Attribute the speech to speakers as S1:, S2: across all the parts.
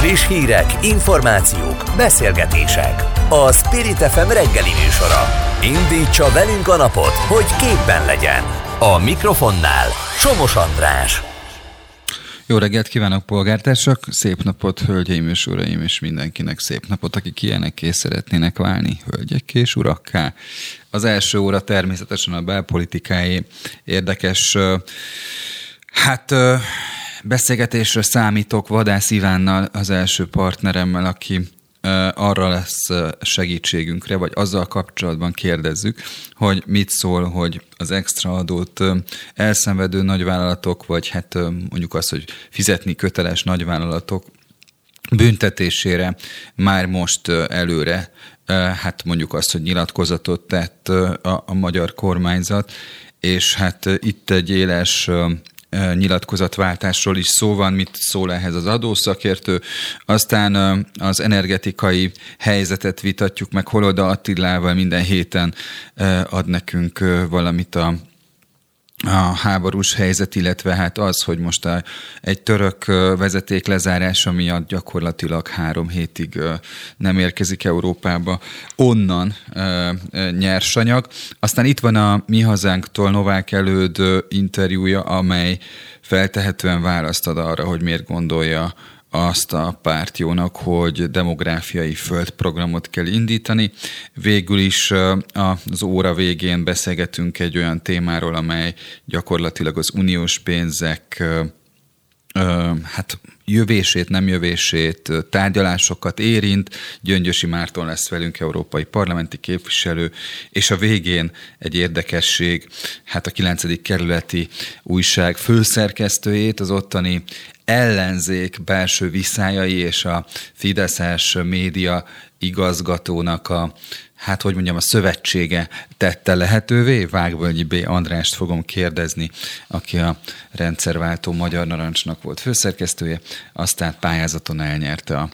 S1: Friss hírek, információk, beszélgetések. A Spirit FM reggeli műsora. Indítsa velünk a napot, hogy képben legyen. A mikrofonnál Somos András.
S2: Jó reggelt kívánok, polgártársak! Szép napot, hölgyeim és uraim, és mindenkinek szép napot, akik ilyenekké szeretnének válni, hölgyek és urakká. Az első óra természetesen a belpolitikai érdekes, hát beszélgetésre számítok Vadász Ivánnal, az első partneremmel, aki arra lesz segítségünkre, vagy azzal kapcsolatban kérdezzük, hogy mit szól, hogy az extra adót elszenvedő nagyvállalatok, vagy hát mondjuk az, hogy fizetni köteles nagyvállalatok büntetésére már most előre, hát mondjuk azt, hogy nyilatkozatot tett a, a magyar kormányzat, és hát itt egy éles nyilatkozatváltásról is szó van, mit szól ehhez az adószakértő. Aztán az energetikai helyzetet vitatjuk meg Holoda Attilával minden héten ad nekünk valamit a a háborús helyzet, illetve hát az, hogy most a, egy török vezeték lezárása miatt gyakorlatilag három hétig nem érkezik Európába onnan nyersanyag. Aztán itt van a Mi Hazánktól Novák Előd interjúja, amely feltehetően választ ad arra, hogy miért gondolja azt a párt jónak, hogy demográfiai földprogramot kell indítani. Végül is az óra végén beszélgetünk egy olyan témáról, amely gyakorlatilag az uniós pénzek hát jövését, nem jövését, tárgyalásokat érint. Gyöngyösi Márton lesz velünk, európai parlamenti képviselő, és a végén egy érdekesség, hát a 9. kerületi újság főszerkesztőjét, az ottani ellenzék belső viszályai és a Fideszes média igazgatónak a hát hogy mondjam, a szövetsége tette lehetővé. Vágvölgyi B. Andrást fogom kérdezni, aki a rendszerváltó Magyar Narancsnak volt főszerkesztője, aztán pályázaton elnyerte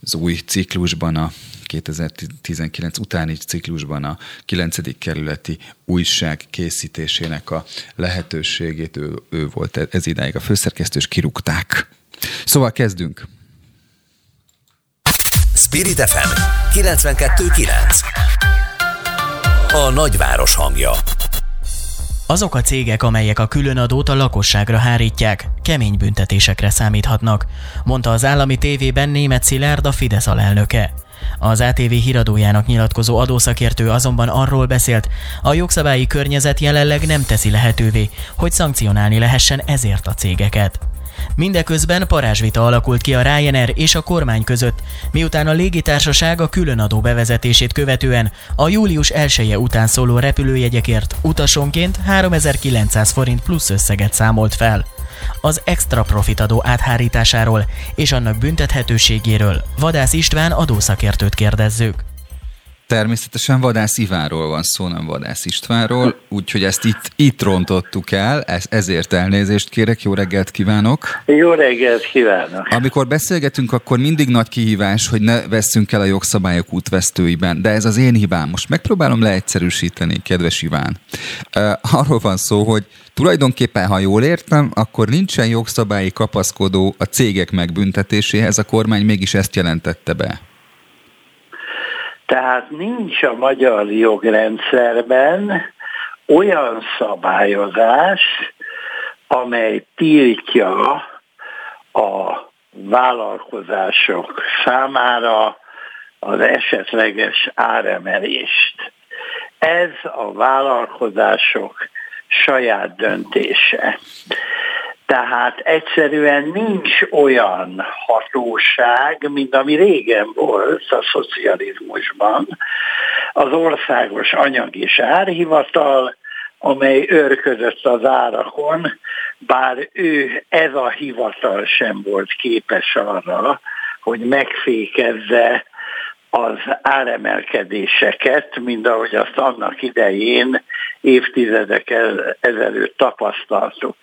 S2: az új ciklusban a 2019 utáni ciklusban a 9. kerületi újság készítésének a lehetőségét ő, ő volt ez idáig a főszerkesztő, és kirúgták. Szóval kezdünk.
S1: Spirit FM 92.9 A nagyváros hangja
S3: azok a cégek, amelyek a különadót a lakosságra hárítják, kemény büntetésekre számíthatnak, mondta az állami tévében német Szilárd a Fidesz alelnöke. Az ATV híradójának nyilatkozó adószakértő azonban arról beszélt, a jogszabályi környezet jelenleg nem teszi lehetővé, hogy szankcionálni lehessen ezért a cégeket. Mindeközben parázsvita alakult ki a Ryanair és a kormány között, miután a légitársaság a különadó bevezetését követően a július 1 -e után szóló repülőjegyekért utasonként 3900 forint plusz összeget számolt fel. Az extra profitadó áthárításáról és annak büntethetőségéről Vadász István adószakértőt kérdezzük.
S2: Természetesen Vadász Ivánról van szó, nem Vadász Istvánról, úgyhogy ezt itt, itt rontottuk el, ez, ezért elnézést kérek, jó reggelt kívánok!
S4: Jó reggelt kívánok!
S2: Amikor beszélgetünk, akkor mindig nagy kihívás, hogy ne vesszünk el a jogszabályok útvesztőiben, de ez az én hibám. Most megpróbálom leegyszerűsíteni, kedves Iván. Arról van szó, hogy tulajdonképpen, ha jól értem, akkor nincsen jogszabályi kapaszkodó a cégek megbüntetéséhez, a kormány mégis ezt jelentette be.
S4: Tehát nincs a magyar jogrendszerben olyan szabályozás, amely tiltja a vállalkozások számára az esetleges áremelést. Ez a vállalkozások saját döntése. Tehát egyszerűen nincs olyan hatóság, mint ami régen volt a szocializmusban, az országos anyag és árhivatal, amely őrködött az árakon, bár ő, ez a hivatal sem volt képes arra, hogy megfékezze az áremelkedéseket, mint ahogy azt annak idején évtizedek ezelőtt tapasztaltuk.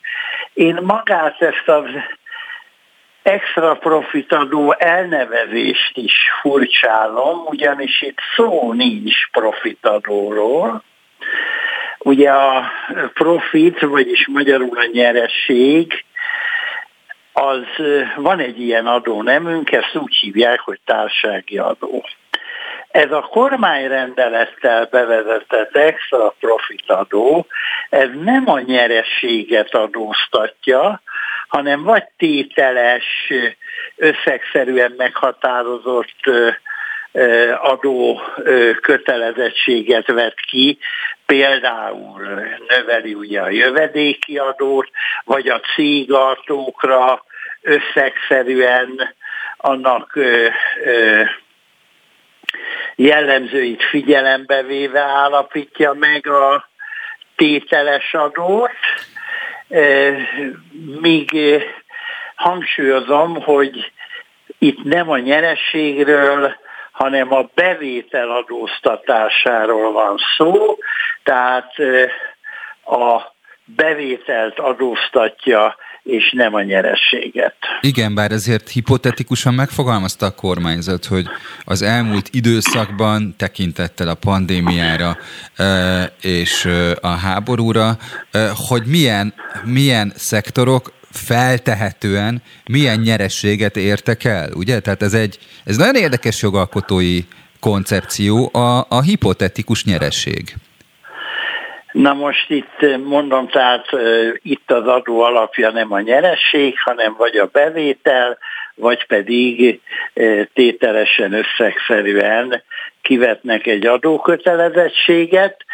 S4: Én magát ezt az extra profitadó elnevezést is furcsálom, ugyanis itt szó nincs profitadóról. Ugye a profit, vagyis magyarul a nyeresség, az van egy ilyen adónemünk, ezt úgy hívják, hogy társági adó. Ez a kormányrendelettel bevezetett extra profit adó, ez nem a nyerességet adóztatja, hanem vagy tételes, összegszerűen meghatározott adó kötelezettséget vet ki, például növeli ugye a jövedéki adót, vagy a cégartókra összegszerűen annak jellemzőit figyelembe véve állapítja meg a tételes adót, míg hangsúlyozom, hogy itt nem a nyerességről, hanem a bevétel adóztatásáról van szó, tehát a bevételt adóztatja és nem a nyerességet.
S2: Igen, bár ezért hipotetikusan megfogalmazta a kormányzat, hogy az elmúlt időszakban tekintettel a pandémiára és a háborúra, hogy milyen, milyen szektorok feltehetően milyen nyerességet értek el, ugye? Tehát ez egy ez nagyon érdekes jogalkotói koncepció, a, a hipotetikus nyeresség.
S4: Na most itt mondom, tehát itt az adó alapja nem a nyeresség, hanem vagy a bevétel, vagy pedig tételesen összegszerűen kivetnek egy adókötelezettséget.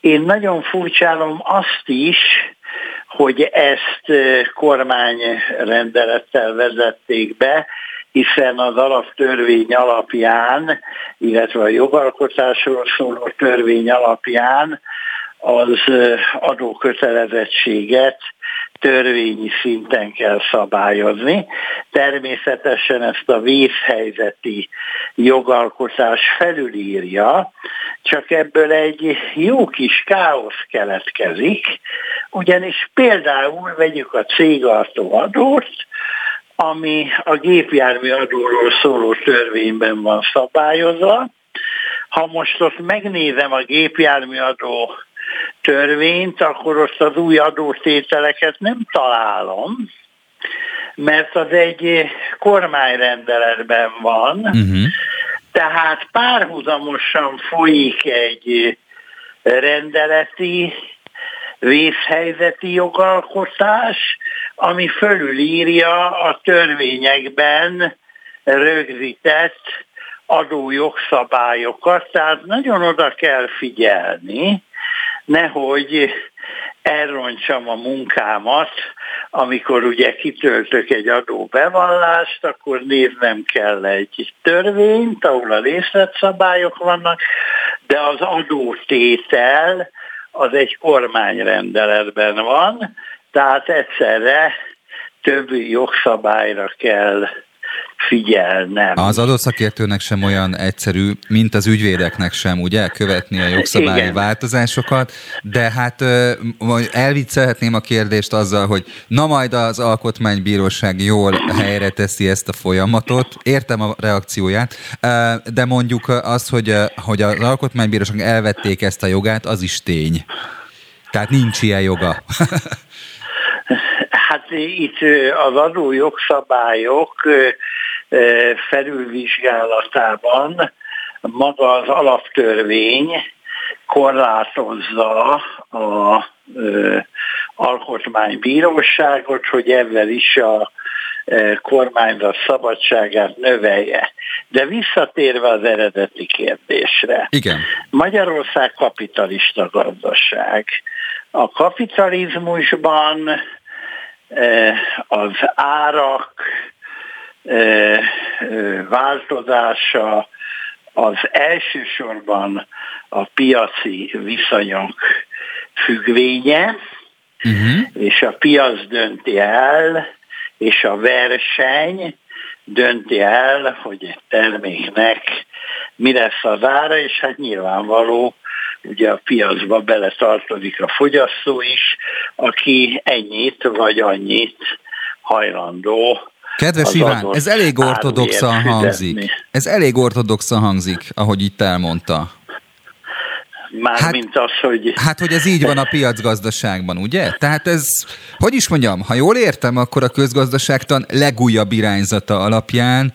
S4: Én nagyon furcsálom azt is, hogy ezt kormányrendelettel vezették be, hiszen az alaptörvény alapján, illetve a jogalkotásról szóló törvény alapján az adókötelezettséget törvényi szinten kell szabályozni. Természetesen ezt a vészhelyzeti jogalkotás felülírja, csak ebből egy jó kis káosz keletkezik, ugyanis például vegyük a cégartó adót, ami a gépjármű adóról szóló törvényben van szabályozva. Ha most ott megnézem a gépjármű adó törvényt, akkor ott az új adótételeket nem találom, mert az egy kormányrendeletben van, uh-huh. tehát párhuzamosan folyik egy rendeleti vészhelyzeti jogalkotás, ami fölülírja a törvényekben rögzített adójogszabályokat, tehát nagyon oda kell figyelni, nehogy elrontsam a munkámat, amikor ugye kitöltök egy adóbevallást, akkor néznem kell egy törvényt, ahol a részletszabályok vannak, de az adótétel az egy kormányrendeletben van, tehát egyszerre több jogszabályra kell figyelnem.
S2: Az adott szakértőnek sem olyan egyszerű, mint az ügyvédeknek sem, ugye, követni a jogszabályi Igen. változásokat, de hát elviccelhetném a kérdést azzal, hogy na majd az alkotmánybíróság jól helyre teszi ezt a folyamatot, értem a reakcióját, de mondjuk az, hogy, hogy az alkotmánybíróság elvették ezt a jogát, az is tény. Tehát nincs ilyen joga.
S4: Hát itt az adó jogszabályok felülvizsgálatában maga az alaptörvény korlátozza a alkotmánybíróságot, hogy ezzel is a kormányzat szabadságát növelje. De visszatérve az eredeti kérdésre.
S2: Igen.
S4: Magyarország kapitalista gazdaság. A kapitalizmusban az árak változása az elsősorban a piaci viszonyok függvénye, uh-huh. és a piac dönti el, és a verseny dönti el, hogy egy terméknek mi lesz az ára, és hát nyilvánvaló, ugye a piacba beletartozik a fogyasztó is, aki ennyit vagy annyit hajlandó
S2: Kedves Iván, ez elég ortodoxan hangzik. Ez elég ortodoxan hangzik, ahogy itt elmondta.
S4: Mármint hát, az, hogy...
S2: Hát, hogy ez így van a piacgazdaságban, ugye? Tehát ez, hogy is mondjam, ha jól értem, akkor a közgazdaságtan legújabb irányzata alapján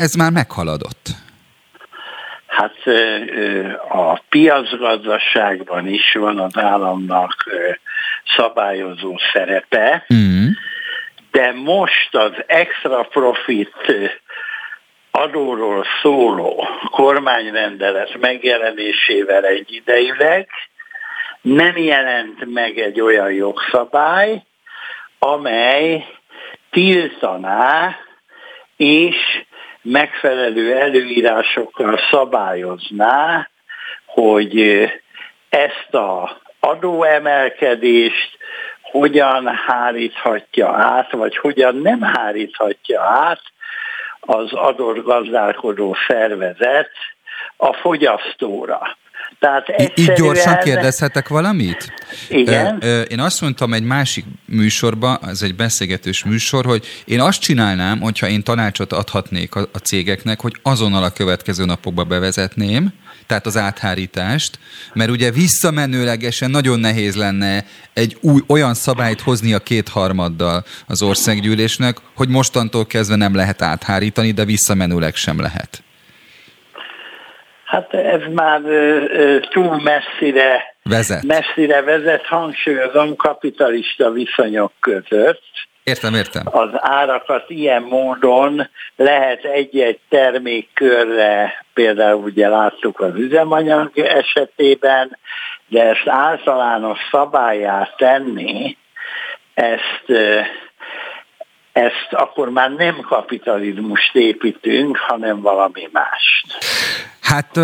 S2: ez már meghaladott.
S4: Hát a piacgazdaságban is van az államnak szabályozó szerepe, mm. De most az extra profit adóról szóló kormányrendelet megjelenésével egyidejűleg nem jelent meg egy olyan jogszabály, amely tiltaná és megfelelő előírásokkal szabályozná, hogy ezt a adóemelkedést hogyan háríthatja át, vagy hogyan nem háríthatja át az adott gazdálkodó szervezet a fogyasztóra.
S2: Tehát egyszerűen... Így gyorsan kérdezhetek valamit?
S4: Igen.
S2: Én azt mondtam egy másik műsorban, ez egy beszélgetős műsor, hogy én azt csinálnám, hogyha én tanácsot adhatnék a, a cégeknek, hogy azonnal a következő napokba bevezetném, tehát az áthárítást, mert ugye visszamenőlegesen nagyon nehéz lenne egy új, olyan szabályt hozni a kétharmaddal az országgyűlésnek, hogy mostantól kezdve nem lehet áthárítani, de visszamenőleg sem lehet.
S4: Hát ez már túl messzire
S2: vezet.
S4: messzire vezet, hangsúlyozom kapitalista viszonyok között.
S2: Értem, értem.
S4: Az árakat ilyen módon lehet egy-egy termékkörre, például ugye láttuk az üzemanyag esetében, de ezt általános szabályát tenni, ezt ezt akkor már nem kapitalizmust építünk, hanem valami mást.
S2: Hát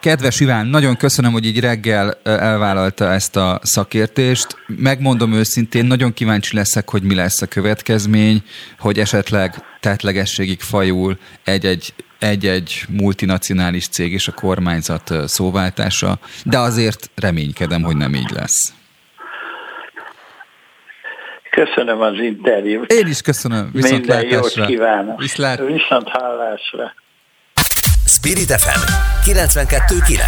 S2: Kedves Iván, nagyon köszönöm, hogy így reggel elvállalta ezt a szakértést. Megmondom őszintén, nagyon kíváncsi leszek, hogy mi lesz a következmény, hogy esetleg tetlegességig fajul egy-egy egy-egy multinacionális cég és a kormányzat szóváltása, de azért reménykedem, hogy nem így lesz.
S4: Köszönöm az interjút.
S2: Én is köszönöm.
S4: Viszontlátásra. Minden jót kívánok.
S2: Viszlát.
S4: Viszont hallásra.
S1: Spirit FM 92.9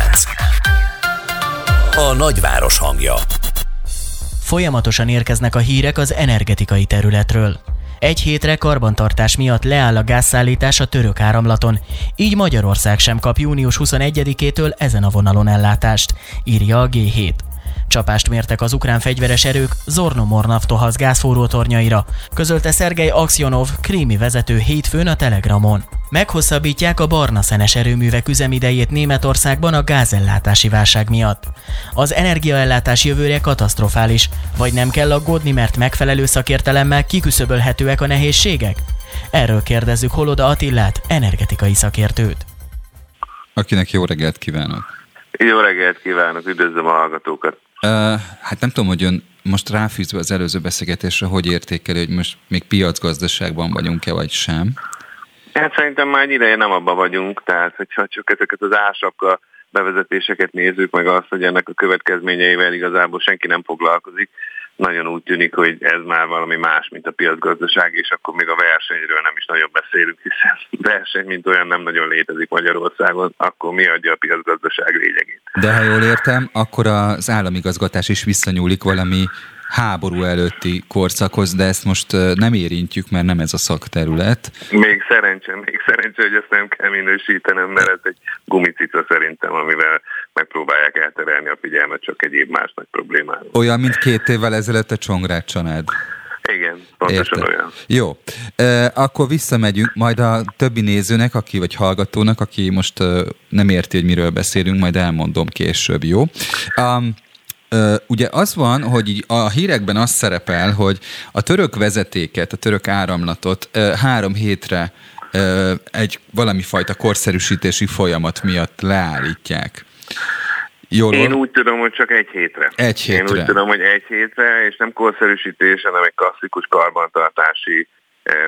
S1: A nagyváros hangja
S3: Folyamatosan érkeznek a hírek az energetikai területről. Egy hétre karbantartás miatt leáll a gázszállítás a török áramlaton, így Magyarország sem kap június 21-től ezen a vonalon ellátást, írja a G7. Csapást mértek az ukrán fegyveres erők Zornomor Naftohasz gázforrótornyaira, közölte Szergej Aksionov, krími vezető hétfőn a Telegramon. Meghosszabbítják a barna szenes erőművek üzemidejét Németországban a gázellátási válság miatt. Az energiaellátás jövőre katasztrofális, vagy nem kell aggódni, mert megfelelő szakértelemmel kiküszöbölhetőek a nehézségek? Erről kérdezzük Holoda Attillát, energetikai szakértőt.
S2: Akinek jó reggelt kívánok!
S5: Jó reggelt kívánok, üdvözlöm a hallgatókat!
S2: Hát nem tudom, hogy ön most ráfűzve az előző beszélgetésre, hogy értékeli, hogy most még piacgazdaságban vagyunk-e, vagy sem?
S5: Hát szerintem már egy ideje nem abban vagyunk, tehát hogyha csak ezeket az ásapka bevezetéseket nézzük, meg azt, hogy ennek a következményeivel igazából senki nem foglalkozik, nagyon úgy tűnik, hogy ez már valami más, mint a piacgazdaság, és akkor még a versenyről nem is nagyon beszélünk, hiszen verseny, mint olyan nem nagyon létezik Magyarországon, akkor mi adja a piacgazdaság lényegét.
S2: De ha jól értem, akkor az államigazgatás is visszanyúlik valami háború előtti korszakhoz, de ezt most nem érintjük, mert nem ez a szakterület.
S5: Még szerencsé, még szerencsé, hogy ezt nem kell minősítenem, mert ez egy gumicica szerintem, amivel megpróbálják elterelni a figyelmet csak egyéb más nagy problémára.
S2: Olyan, mint két évvel ezelőtt a Csongrád család.
S5: Igen, pontosan Érte. olyan.
S2: Jó, e, akkor visszamegyünk, majd a többi nézőnek, aki vagy hallgatónak, aki most e, nem érti, hogy miről beszélünk, majd elmondom később, jó? Um, ugye az van, hogy így a hírekben az szerepel, hogy a török vezetéket, a török áramlatot három hétre egy valami fajta korszerűsítési folyamat miatt leállítják.
S5: Jól Én úgy tudom, hogy csak egy hétre.
S2: Egy hétre.
S5: Én úgy tudom, hogy egy hétre, és nem korszerűsítés, hanem egy klasszikus karbantartási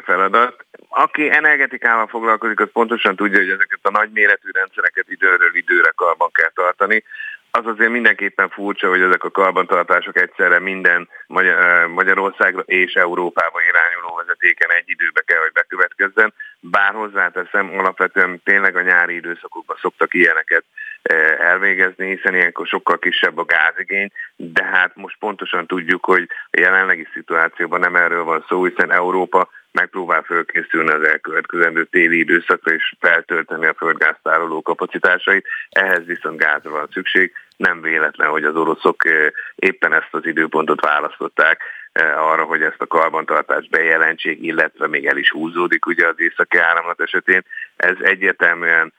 S5: feladat. Aki energetikával foglalkozik, az pontosan tudja, hogy ezeket a nagyméretű rendszereket időről időre karban kell tartani az azért mindenképpen furcsa, hogy ezek a karbantartások egyszerre minden Magyarországra és Európába irányuló vezetéken egy időbe kell, hogy bekövetkezzen. Bár hozzáteszem, alapvetően tényleg a nyári időszakokban szoktak ilyeneket elvégezni, hiszen ilyenkor sokkal kisebb a gázigény, de hát most pontosan tudjuk, hogy a jelenlegi szituációban nem erről van szó, hiszen Európa megpróbál fölkészülni az elkövetkezendő téli időszakra és feltölteni a földgáztároló kapacitásait, ehhez viszont gázra van szükség. Nem véletlen, hogy az oroszok éppen ezt az időpontot választották arra, hogy ezt a karbantartást bejelentsék, illetve még el is húzódik ugye az északi áramlat esetén. Ez egyértelműen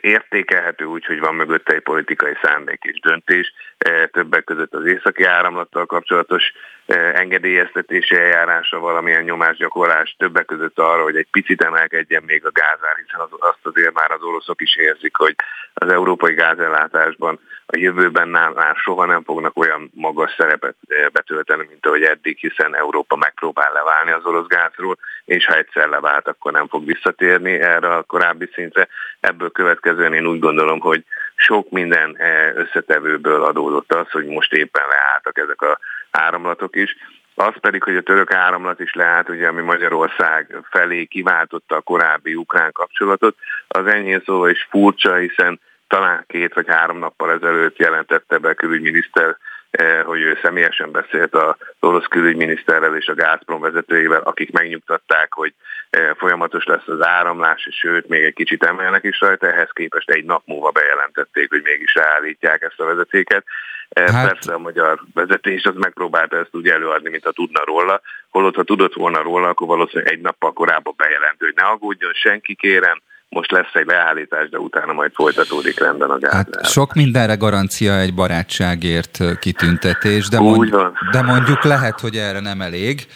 S5: értékelhető úgy, hogy van mögötte egy politikai szándék és döntés, e, többek között az északi áramlattal kapcsolatos e, engedélyeztetési eljárása, valamilyen nyomásgyakorlás, többek között arra, hogy egy picit emelkedjen még a gázár, hiszen az, azt azért már az oroszok is érzik, hogy az európai gázellátásban a jövőben már soha nem fognak olyan magas szerepet e, betölteni, mint ahogy eddig, hiszen Európa megpróbál leválni az orosz gázról, és ha egyszer levált, akkor nem fog visszatérni erre a korábbi szintre. Ebből következően én úgy gondolom, hogy sok minden eh, összetevőből adódott az, hogy most éppen leálltak ezek a áramlatok is. Az pedig, hogy a török áramlat is leállt, ugye, ami Magyarország felé kiváltotta a korábbi ukrán kapcsolatot, az enyhén szóval is furcsa, hiszen talán két vagy három nappal ezelőtt jelentette be külügyminiszter Eh, hogy ő személyesen beszélt az orosz külügyminiszterrel és a Gazprom vezetőivel, akik megnyugtatták, hogy eh, folyamatos lesz az áramlás, és sőt, még egy kicsit emelnek is rajta, ehhez képest egy nap múlva bejelentették, hogy mégis állítják ezt a vezetéket. Eh, hát... Persze a magyar vezetés az megpróbálta ezt úgy előadni, mint ha tudna róla, holott ha tudott volna róla, akkor valószínűleg egy nappal korábban bejelentő, hogy ne aggódjon senki, kérem, most lesz egy leállítás, de utána majd folytatódik rendben a gáz. Hát
S2: sok mindenre garancia egy barátságért kitüntetés, de, mond, de mondjuk lehet, hogy erre nem elég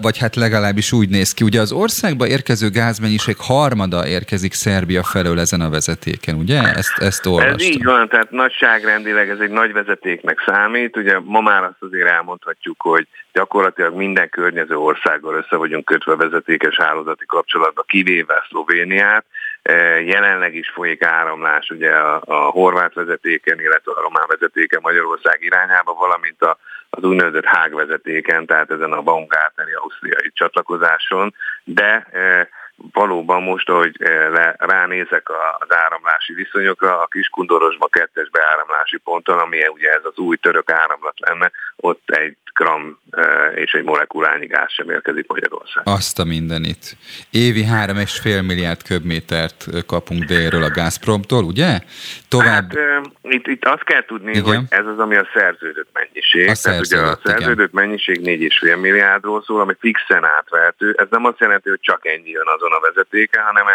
S2: vagy hát legalábbis úgy néz ki. Ugye az országba érkező gázmennyiség harmada érkezik Szerbia felől ezen a vezetéken, ugye? Ezt, ezt olvastam.
S5: Ez így van, tehát nagyságrendileg ez egy nagy vezetéknek számít. Ugye ma már azt azért elmondhatjuk, hogy gyakorlatilag minden környező országgal össze vagyunk kötve vezetékes hálózati kapcsolatba, kivéve Szlovéniát. Jelenleg is folyik áramlás ugye a, a horvát vezetéken, illetve a román vezetéken Magyarország irányába, valamint a az úgynevezett hágvezetéken, tehát ezen a Baumgartneri ausztriai csatlakozáson, de valóban most, ahogy e, le, ránézek az áramlási viszonyokra, a Kiskundorosba kettes beáramlási ponton, ami ugye ez az új török áramlat lenne, ott egy gram és egy molekulányi gáz sem érkezik Magyarország.
S2: Azt a mindenit. Évi 3,5 milliárd köbmétert kapunk délről a Gazpromtól, ugye?
S5: Tovább... Hát, itt, itt azt kell tudni, igen. hogy ez az, ami a szerződött mennyiség. A szerződött, Tehát ugye a szerződött igen. mennyiség 4,5 milliárdról szól, ami fixen átvehető. Ez nem azt jelenti, hogy csak ennyi jön azon a vezetéken, hanem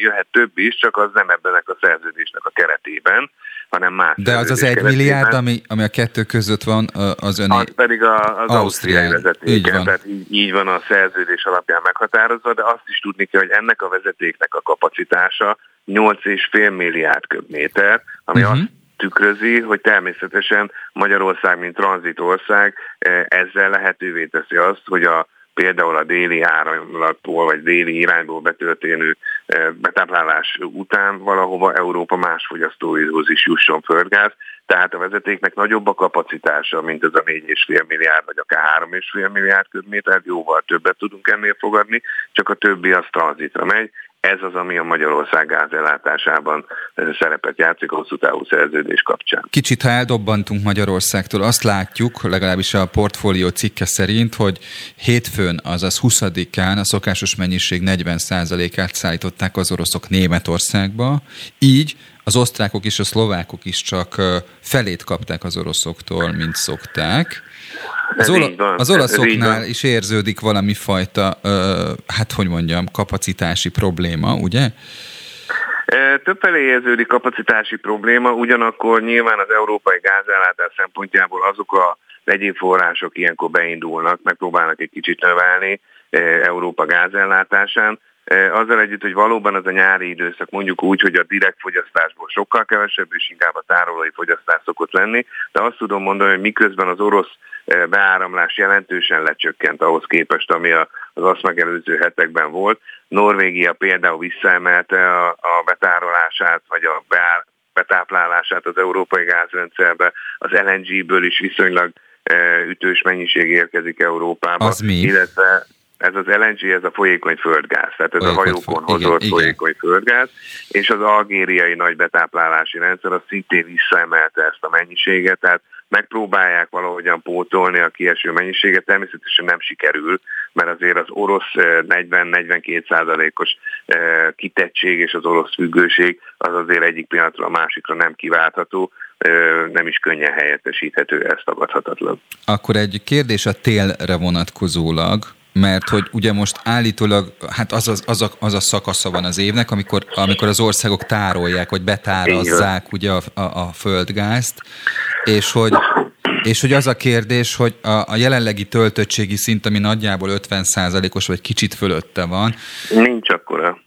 S5: jöhet több is, csak az nem ebben a szerződésnek a keretében hanem más.
S2: De az az egy milliárd, ami, ami a kettő között van, az öné...
S5: Az pedig a, az ausztriai vezetéken, így van. tehát így, így van a szerződés alapján meghatározva, de azt is tudni kell, hogy ennek a vezetéknek a kapacitása 8,5 milliárd köbméter, ami uh-huh. azt tükrözi, hogy természetesen Magyarország, mint tranzitország eh, ezzel lehetővé teszi azt, hogy a például a déli áramlattól vagy déli irányból betörténő betáplálás után valahova Európa más fogyasztóihoz is jusson földgáz, tehát a vezetéknek nagyobb a kapacitása, mint ez a 4,5 milliárd, vagy akár 3,5 milliárd köbméter, jóval többet tudunk ennél fogadni, csak a többi az tranzitra megy, ez az, ami a Magyarország gázellátásában szerepet játszik hosszú távú szerződés kapcsán.
S2: Kicsit, ha eldobbantunk Magyarországtól, azt látjuk, legalábbis a portfólió cikke szerint, hogy hétfőn, azaz 20-án a szokásos mennyiség 40%-át szállították az oroszok Németországba, így az osztrákok és a szlovákok is csak felét kapták az oroszoktól, mint szokták. Az, ola, az olaszoknál is érződik valami fajta, hát hogy mondjam, kapacitási probléma, ugye?
S5: Többfelé érződik kapacitási probléma, ugyanakkor nyilván az európai gázellátás szempontjából azok a források ilyenkor beindulnak, megpróbálnak egy kicsit növelni Európa gázellátásán, azzal együtt, hogy valóban az a nyári időszak mondjuk úgy, hogy a direkt fogyasztásból sokkal kevesebb, és inkább a tárolói fogyasztás szokott lenni, de azt tudom mondani, hogy miközben az orosz beáramlás jelentősen lecsökkent ahhoz képest, ami az azt megelőző hetekben volt. Norvégia például visszaemelte a, a betárolását, vagy a beár, betáplálását az európai gázrendszerbe, az LNG-ből is viszonylag ütős mennyiség érkezik Európába.
S2: Az mi?
S5: Illetve Ez az LNG, ez a folyékony földgáz, tehát ez a hajókon hozott igen, folyékony igen. földgáz, és az algériai nagy betáplálási rendszer az szintén visszaemelte ezt a mennyiséget, tehát megpróbálják valahogyan pótolni a kieső mennyiséget, természetesen nem sikerül, mert azért az orosz 40-42 százalékos kitettség és az orosz függőség az azért egyik pillanatra a másikra nem kiváltható, nem is könnyen helyettesíthető, ez tagadhatatlan.
S2: Akkor egy kérdés a télre vonatkozólag, mert hogy ugye most állítólag, hát az, az, az, a, az a szakasza van az évnek, amikor, amikor az országok tárolják, vagy betárazzák ugye a, a, a földgázt, és hogy, és hogy az a kérdés, hogy a, a jelenlegi töltöttségi szint, ami nagyjából 50%-os, vagy kicsit fölötte van.
S5: Nincs akkora.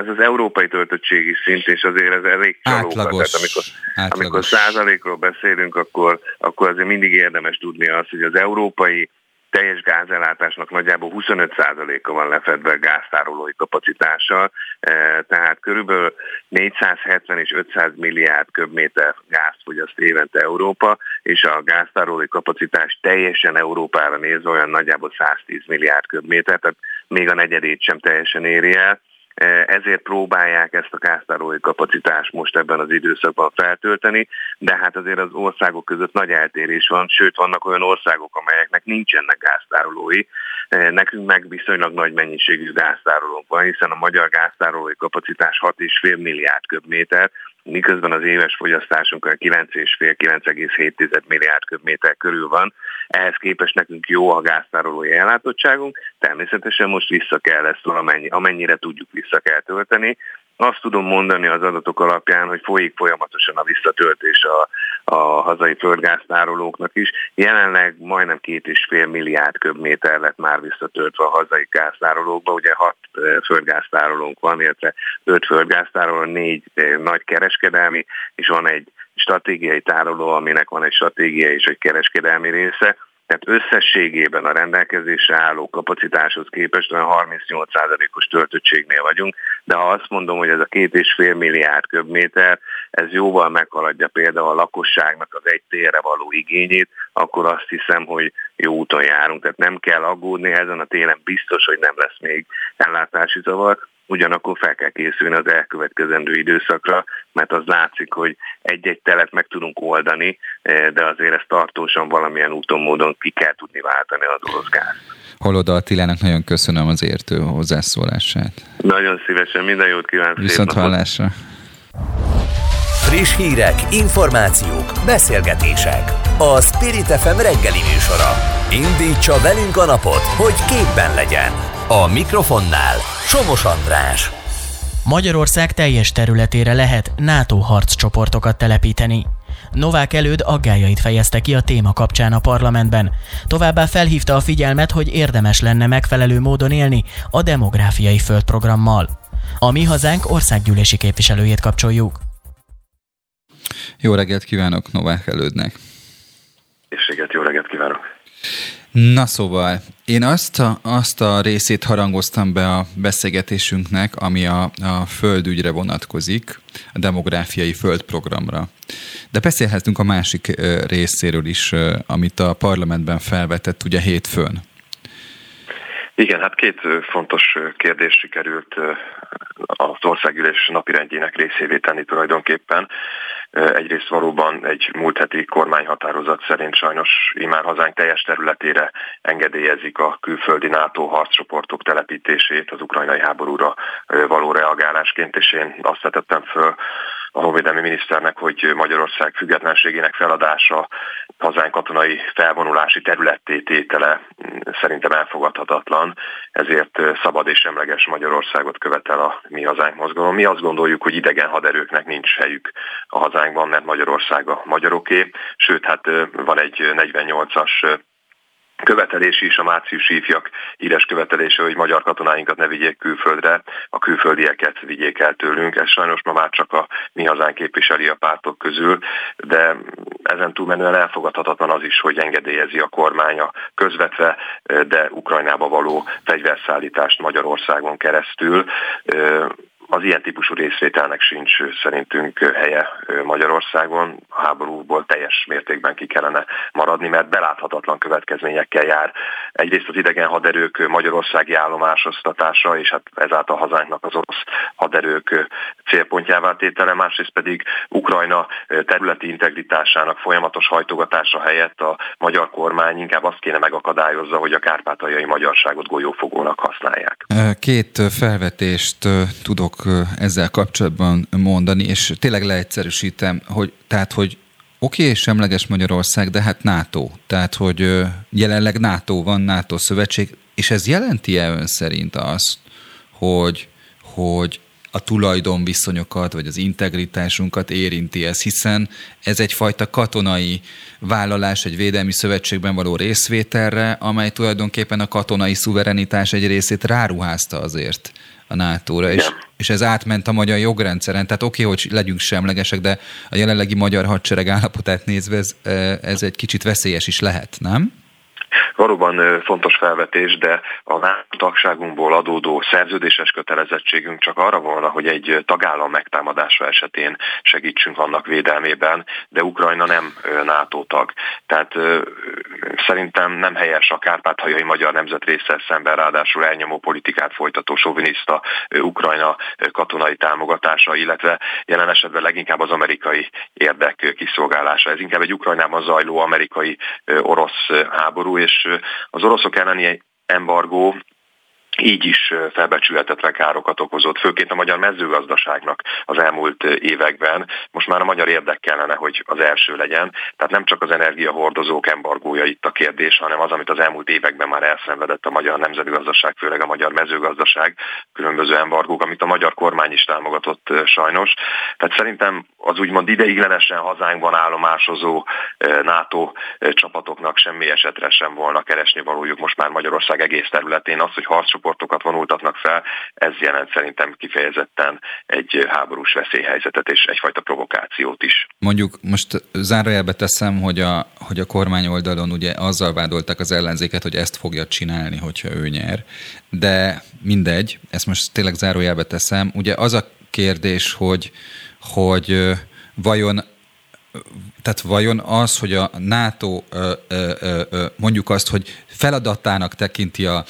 S5: Ez az európai töltöttségi szint, és azért ez elég csalóka.
S2: Átlagos,
S5: Tehát amikor, átlagos. amikor százalékról beszélünk, akkor, akkor azért mindig érdemes tudni azt, hogy az európai teljes gázellátásnak nagyjából 25%-a van lefedve gáztárolói kapacitással, e, tehát körülbelül 470 és 500 milliárd köbméter gázt fogyaszt évente Európa, és a gáztárolói kapacitás teljesen Európára nézve olyan nagyjából 110 milliárd köbméter, tehát még a negyedét sem teljesen éri el. E, ezért próbálják ezt a gáztárolói kapacitást most ebben az időszakban feltölteni, de hát azért az országok között nagy eltérés van, sőt vannak olyan országok, amelyeknek nincsenek gáztárolói, e, nekünk meg viszonylag nagy mennyiségű gáztárolónk van, hiszen a magyar gáztárolói kapacitás 6,5 milliárd köbméter, miközben az éves fogyasztásunk 9,5-9,7 milliárd köbméter körül van. Ehhez képest nekünk jó a gáztárolói ellátottságunk, természetesen most vissza kell ezt valamennyi, amennyire tudjuk vissza kell tölteni, azt tudom mondani az adatok alapján, hogy folyik folyamatosan a visszatöltés a, a hazai földgáztárolóknak is. Jelenleg majdnem két és fél milliárd köbméter lett már visszatöltve a hazai gáztárolókba. Ugye hat földgáztárolónk van, illetve öt földgáztároló, négy nagy kereskedelmi, és van egy stratégiai tároló, aminek van egy stratégiai és egy kereskedelmi része tehát összességében a rendelkezésre álló kapacitáshoz képest olyan 38%-os töltöttségnél vagyunk, de ha azt mondom, hogy ez a két és fél milliárd köbméter, ez jóval meghaladja például a lakosságnak az egy térre való igényét, akkor azt hiszem, hogy jó úton járunk. Tehát nem kell aggódni, ezen a télen biztos, hogy nem lesz még ellátási zavar ugyanakkor fel kell készülni az elkövetkezendő időszakra, mert az látszik, hogy egy-egy telet meg tudunk oldani, eh, de azért ezt tartósan valamilyen úton, módon ki kell tudni váltani az orosz gáz.
S2: Holoda Attilának nagyon köszönöm az értő hozzászólását.
S5: Nagyon szívesen, minden jót kívánok.
S2: Viszont hallásra.
S1: Friss hírek, információk, beszélgetések. A Spirit FM reggeli műsora. Indítsa velünk a napot, hogy képben legyen. A mikrofonnál Somos András.
S3: Magyarország teljes területére lehet NATO harccsoportokat telepíteni. Novák előd aggájait fejezte ki a téma kapcsán a parlamentben. Továbbá felhívta a figyelmet, hogy érdemes lenne megfelelő módon élni a demográfiai földprogrammal. A mi hazánk országgyűlési képviselőjét kapcsoljuk.
S2: Jó reggelt kívánok Novák elődnek!
S6: Éjséget, jó reggelt kívánok!
S2: Na szóval, én azt a, azt a részét harangoztam be a beszélgetésünknek, ami a, a földügyre vonatkozik, a demográfiai földprogramra. De beszélhetünk a másik részéről is, amit a parlamentben felvetett ugye hétfőn.
S6: Igen, hát két fontos kérdés sikerült az országgyűlés napirendjének részévé tenni tulajdonképpen. Egyrészt valóban egy múlt heti kormányhatározat szerint sajnos imár hazánk teljes területére engedélyezik a külföldi NATO harccsoportok telepítését az ukrajnai háborúra való reagálásként, és én azt vetettem föl a honvédelmi miniszternek, hogy Magyarország függetlenségének feladása hazánk katonai felvonulási területtététele szerintem elfogadhatatlan, ezért szabad és emleges Magyarországot követel a mi hazánk mozgalom. Mi azt gondoljuk, hogy idegen haderőknek nincs helyük a hazánkban, mert Magyarország a magyaroké, sőt, hát van egy 48-as követelés is, a márciusi ifjak híres követelése, hogy magyar katonáinkat ne vigyék külföldre, a külföldieket vigyék el tőlünk. Ez sajnos ma már csak a mi hazánk képviseli a pártok közül, de ezen túlmenően elfogadhatatlan az is, hogy engedélyezi a kormánya közvetve, de Ukrajnába való fegyverszállítást Magyarországon keresztül az ilyen típusú részvételnek sincs szerintünk helye Magyarországon. A háborúból teljes mértékben ki kellene maradni, mert beláthatatlan következményekkel jár. Egyrészt az idegen haderők magyarországi állomásoztatása, és hát ezáltal hazánknak az orosz haderők célpontjává tétele, másrészt pedig Ukrajna területi integritásának folyamatos hajtogatása helyett a magyar kormány inkább azt kéne megakadályozza, hogy a kárpátaljai magyarságot golyófogónak használják.
S2: Két felvetést tudok ezzel kapcsolatban mondani, és tényleg leegyszerűsítem, hogy tehát, hogy oké, okay, semleges Magyarország, de hát NATO. Tehát, hogy jelenleg NATO van, NATO szövetség, és ez jelenti-e ön szerint azt, hogy, hogy a tulajdonviszonyokat, vagy az integritásunkat érinti ez, hiszen ez egyfajta katonai vállalás egy védelmi szövetségben való részvételre, amely tulajdonképpen a katonai szuverenitás egy részét ráruházta azért a NATO-ra, és, és ez átment a magyar jogrendszeren. Tehát oké, okay, hogy legyünk semlegesek, de a jelenlegi magyar hadsereg állapotát nézve ez, ez egy kicsit veszélyes is lehet, nem?
S6: Valóban fontos felvetés, de a tagságunkból adódó szerződéses kötelezettségünk csak arra volna, hogy egy tagállam megtámadása esetén segítsünk annak védelmében, de Ukrajna nem NATO tag. Tehát szerintem nem helyes a kárpátaljai magyar nemzet részsel szemben ráadásul elnyomó politikát folytató soviniszta Ukrajna katonai támogatása, illetve jelen esetben leginkább az amerikai érdek kiszolgálása. Ez inkább egy Ukrajnában zajló amerikai-orosz háború, és az oroszok elleni embargó így is felbecsülhetetlen károkat okozott, főként a magyar mezőgazdaságnak az elmúlt években. Most már a magyar érdek kellene, hogy az első legyen. Tehát nem csak az energiahordozók embargója itt a kérdés, hanem az, amit az elmúlt években már elszenvedett a magyar nemzetgazdaság, főleg a magyar mezőgazdaság, különböző embargók, amit a magyar kormány is támogatott sajnos. Tehát szerintem az úgymond ideiglenesen hazánkban állomásozó NATO csapatoknak semmi esetre sem volna keresni valójuk most már Magyarország egész területén. Az, hogy harcok csoportokat vonultatnak fel, ez jelent szerintem kifejezetten egy háborús veszélyhelyzetet és egyfajta provokációt is.
S2: Mondjuk most zárójelbe teszem, hogy a, hogy a kormány oldalon ugye azzal vádoltak az ellenzéket, hogy ezt fogja csinálni, hogyha ő nyer. De mindegy, ezt most tényleg zárójelbe teszem. Ugye az a kérdés, hogy, hogy vajon tehát vajon az, hogy a NATO mondjuk azt, hogy feladatának tekinti a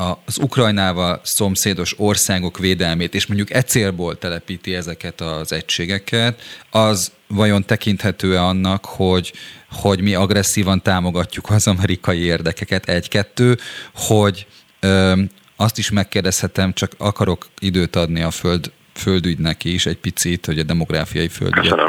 S2: az Ukrajnával szomszédos országok védelmét, és mondjuk e célból telepíti ezeket az egységeket, az vajon tekinthető-e annak, hogy, hogy mi agresszívan támogatjuk az amerikai érdekeket, egy-kettő, hogy ö, azt is megkérdezhetem, csak akarok időt adni a föld földügynek is egy picit, hogy a demográfiai földügyet,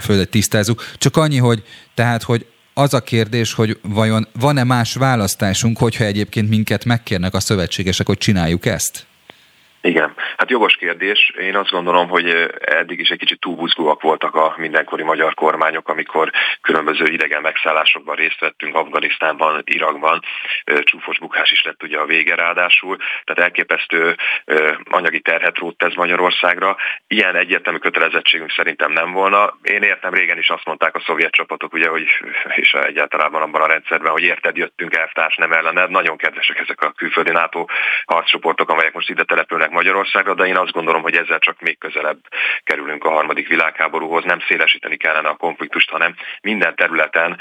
S2: földet tisztázzuk. Csak annyi, hogy tehát, hogy az a kérdés, hogy vajon van-e más választásunk, hogyha egyébként minket megkérnek a szövetségesek, hogy csináljuk ezt?
S6: Hát jogos kérdés. Én azt gondolom, hogy eddig is egy kicsit túlbuzgóak voltak a mindenkori magyar kormányok, amikor különböző idegen megszállásokban részt vettünk Afganisztánban, Irakban. Csúfos bukás is lett ugye a vége ráadásul, tehát elképesztő anyagi terhet rótt ez Magyarországra. Ilyen egyértelmű kötelezettségünk szerintem nem volna. Én értem, régen is azt mondták a szovjet csapatok, ugye, hogy és egyáltalán abban a rendszerben, hogy érted, jöttünk elvtárs, nem ellened. Nagyon kedvesek ezek a külföldi NATO harccsoportok, amelyek most ide települnek Magyarországra, de én azt gondolom, hogy ezzel csak még közelebb kerülünk a harmadik világháborúhoz. Nem szélesíteni kellene a konfliktust, hanem minden területen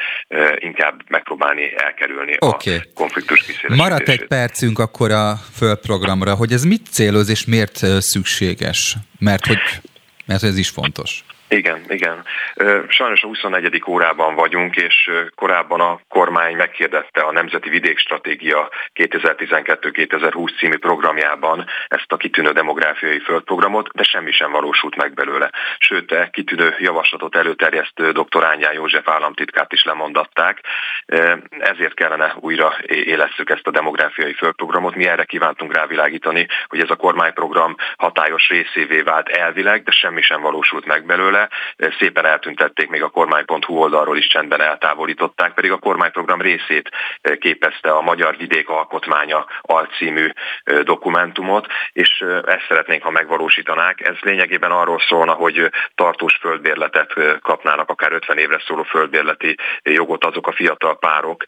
S6: inkább megpróbálni elkerülni okay. a konfliktus kiszélesítését.
S2: Maradt egy percünk akkor a földprogramra, hogy ez mit céloz és miért szükséges? Mert hogy, mert ez is fontos.
S6: Igen, igen. Sajnos a 24. órában vagyunk, és korábban a kormány megkérdette a Nemzeti Vidékstratégia 2012-2020 című programjában ezt a kitűnő demográfiai földprogramot, de semmi sem valósult meg belőle. Sőt, a kitűnő javaslatot előterjesztő dr. Ányán József államtitkát is lemondatták. Ezért kellene újra élesszük ezt a demográfiai földprogramot. Mi erre kívántunk rávilágítani, hogy ez a kormányprogram hatályos részévé vált elvileg, de semmi sem valósult meg belőle belőle, szépen eltüntették, még a kormány.hu oldalról is csendben eltávolították, pedig a kormányprogram részét képezte a Magyar Vidék Alkotmánya alcímű dokumentumot, és ezt szeretnénk, ha megvalósítanák. Ez lényegében arról szólna, hogy tartós földbérletet kapnának, akár 50 évre szóló földbérleti jogot azok a fiatal párok,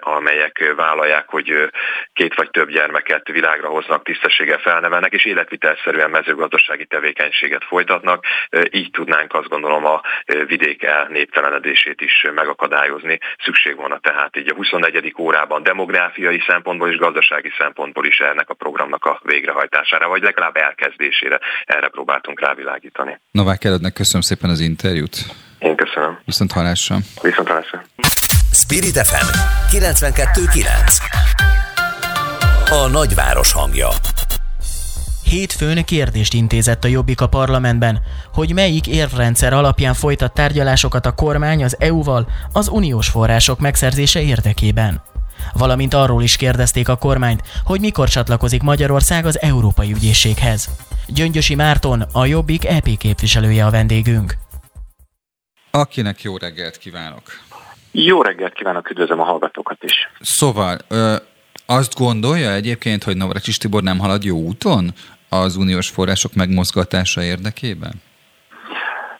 S6: amelyek vállalják, hogy két vagy több gyermeket világra hoznak, tisztességgel felnevelnek, és életvitelszerűen mezőgazdasági tevékenységet folytatnak. Így tudnánk azt gondolom a vidék elnéptelenedését is megakadályozni. Szükség volna tehát így a 24. órában demográfiai szempontból és gazdasági szempontból is ennek a programnak a végrehajtására, vagy legalább elkezdésére. Erre próbáltunk rávilágítani.
S2: Novák Erednek köszönöm szépen az interjút.
S6: Én köszönöm.
S2: Viszont hallásra.
S6: Viszont hallásra.
S1: Spirit FM 92.9 A nagyváros hangja
S3: Hétfőn kérdést intézett a Jobbik a parlamentben, hogy melyik érvrendszer alapján folytat tárgyalásokat a kormány az EU-val az uniós források megszerzése érdekében. Valamint arról is kérdezték a kormányt, hogy mikor csatlakozik Magyarország az Európai Ügyészséghez. Gyöngyösi Márton, a Jobbik EP képviselője a vendégünk.
S2: Akinek jó reggelt kívánok!
S7: Jó reggelt kívánok, üdvözlöm a hallgatókat is.
S2: Szóval, ö, azt gondolja egyébként, hogy Navracsis Tibor nem halad jó úton az uniós források megmozgatása érdekében?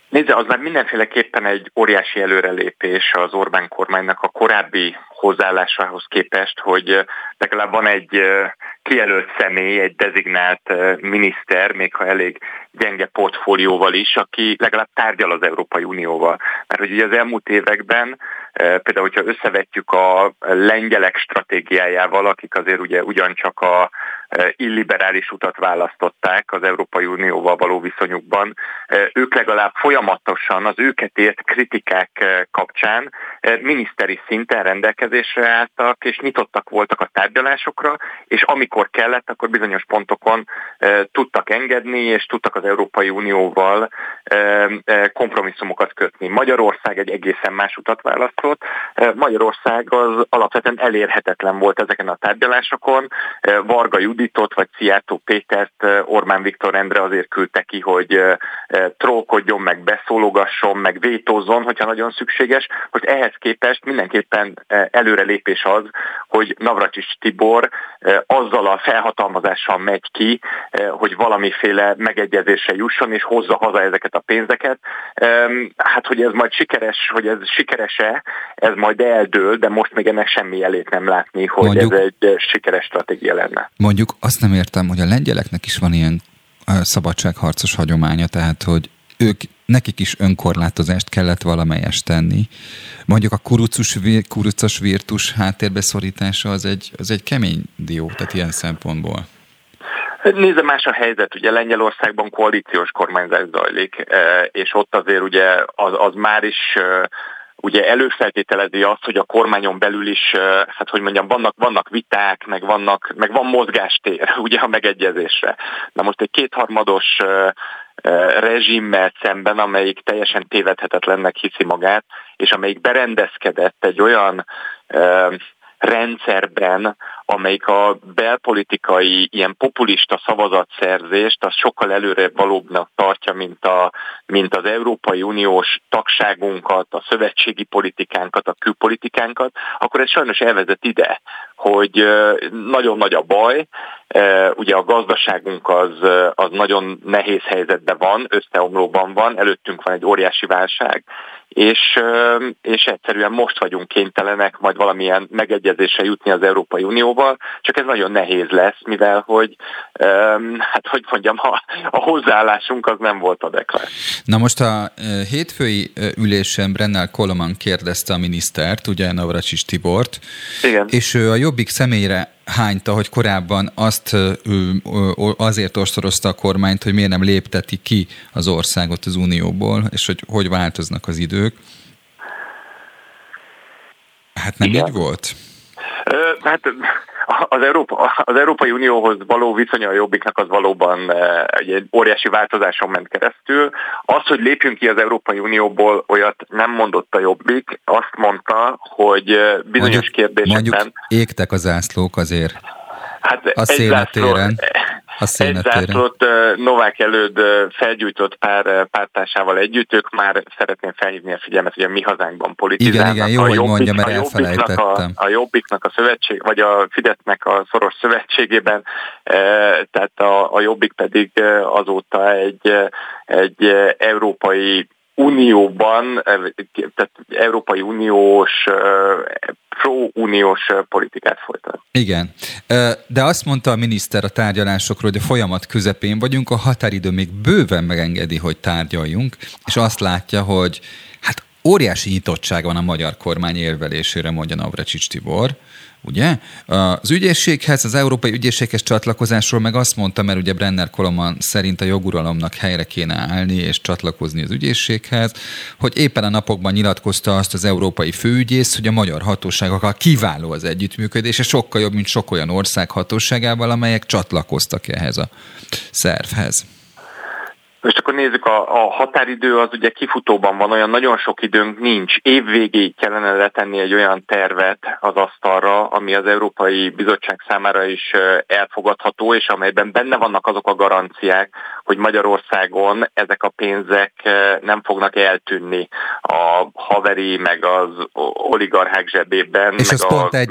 S7: Nézze, az már mindenféleképpen egy óriási előrelépés az Orbán kormánynak a korábbi hozzáállásához képest, hogy legalább van egy kijelölt személy, egy dezignált miniszter, még ha elég gyenge portfólióval is, aki legalább tárgyal az Európai Unióval. Mert hogy ugye az elmúlt években, például, hogyha összevetjük a lengyelek stratégiájával, akik azért ugye ugyancsak a illiberális utat választották az Európai Unióval való viszonyukban, ők legalább folyamatosan az őket ért kritikák kapcsán miniszteri szinten rendelkezésre álltak, és nyitottak voltak a tárgyalásokra, és amikor kellett, akkor bizonyos pontokon tudtak engedni, és tudtak az Európai Unióval kompromisszumokat kötni. Magyarország egy egészen más utat választott. Magyarország az alapvetően elérhetetlen volt ezeken a tárgyalásokon. Varga Juditot vagy Szijjártó Pétert Orbán Viktor Endre azért küldte ki, hogy trókodjon, meg beszólogasson, meg vétózzon, hogyha nagyon szükséges. Most ehhez képest mindenképpen előrelépés az, hogy Navracsics Tibor azzal a felhatalmazással megy ki, hogy valamiféle megegyezésre jusson, és hozza haza ezeket a pénzeket. Hát, hogy ez majd sikeres, hogy ez sikeres-e, ez majd eldől, de most még ennek semmi jelét nem látni, hogy mondjuk, ez egy sikeres stratégia lenne.
S2: Mondjuk azt nem értem, hogy a lengyeleknek is van ilyen szabadságharcos hagyománya, tehát hogy ők, nekik is önkorlátozást kellett valamelyest tenni. Mondjuk a kurucus, kurucos virtus háttérbeszorítása az egy, az egy kemény dió, tehát ilyen szempontból.
S7: Nézze, más a helyzet, ugye Lengyelországban koalíciós kormányzás zajlik, és ott azért ugye az, az már is ugye előfeltételezi azt, hogy a kormányon belül is, hát hogy mondjam, vannak, vannak viták, meg, vannak, meg van mozgástér ugye a megegyezésre. Na most egy kétharmados rezsimmel szemben, amelyik teljesen tévedhetetlennek hiszi magát, és amelyik berendezkedett egy olyan rendszerben, amelyik a belpolitikai ilyen populista szavazatszerzést az sokkal előrébb valóbbnak tartja, mint, a, mint az Európai Uniós tagságunkat, a szövetségi politikánkat, a külpolitikánkat, akkor ez sajnos elvezet ide, hogy nagyon nagy a baj, ugye a gazdaságunk az, az nagyon nehéz helyzetben van, összeomlóban van, előttünk van egy óriási válság, és, és egyszerűen most vagyunk kénytelenek majd valamilyen megegyezésre jutni az Európai Unióval, csak ez nagyon nehéz lesz, mivel hogy, hát hogy mondjam, a, a hozzáállásunk az nem volt adekvát.
S2: Na most a hétfői ülésen Brennel Koloman kérdezte a minisztert, ugye Navracsis Tibort,
S7: Igen.
S2: és ő a Jobbik személyre hányta, hogy korábban azt azért ostorozta a kormányt, hogy miért nem lépteti ki az országot az Unióból, és hogy hogy változnak az idők. Hát nem Igen. így volt?
S7: Hát az, Európa, az Európai Unióhoz való viszonya a Jobbiknak az valóban egy óriási változáson ment keresztül. Az, hogy lépjünk ki az Európai Unióból, olyat nem mondott a Jobbik, azt mondta, hogy bizonyos mondjuk, kérdésekben...
S2: Mondjuk égtek az zászlók azért
S7: hát
S2: a széletéren.
S7: egy zászlót Novák előtt felgyújtott pár pártásával együtt, ők már szeretném felhívni a figyelmet, hogy a mi hazánkban politizálnak.
S2: Igen, igen, jó,
S7: a
S2: hogy mondja, mert a elfelejtettem.
S7: A, a Jobbiknak a szövetség, vagy a Fidesznek a szoros szövetségében, tehát a, a Jobbik pedig azóta egy, egy európai Unióban, tehát Európai Uniós, pro-uniós politikát folytat.
S2: Igen, de azt mondta a miniszter a tárgyalásokról, hogy a folyamat közepén vagyunk, a határidő még bőven megengedi, hogy tárgyaljunk, és azt látja, hogy hát óriási nyitottság van a magyar kormány érvelésére, mondja Navracsics Tibor ugye? Az ügyészséghez, az európai ügyészséghez csatlakozásról meg azt mondta, mert ugye Brenner Koloman szerint a joguralomnak helyre kéne állni és csatlakozni az ügyészséghez, hogy éppen a napokban nyilatkozta azt az európai főügyész, hogy a magyar hatóságokkal kiváló az együttműködés, és sokkal jobb, mint sok olyan ország hatóságával, amelyek csatlakoztak ehhez a szervhez.
S7: Most akkor nézzük, a, a határidő az ugye kifutóban van, olyan nagyon sok időnk nincs. Évvégéig kellene letenni egy olyan tervet az asztalra, ami az Európai Bizottság számára is elfogadható, és amelyben benne vannak azok a garanciák, hogy Magyarországon ezek a pénzek nem fognak eltűnni a haveri, meg az oligarchák zsebében,
S2: és
S7: meg
S2: a pont egy,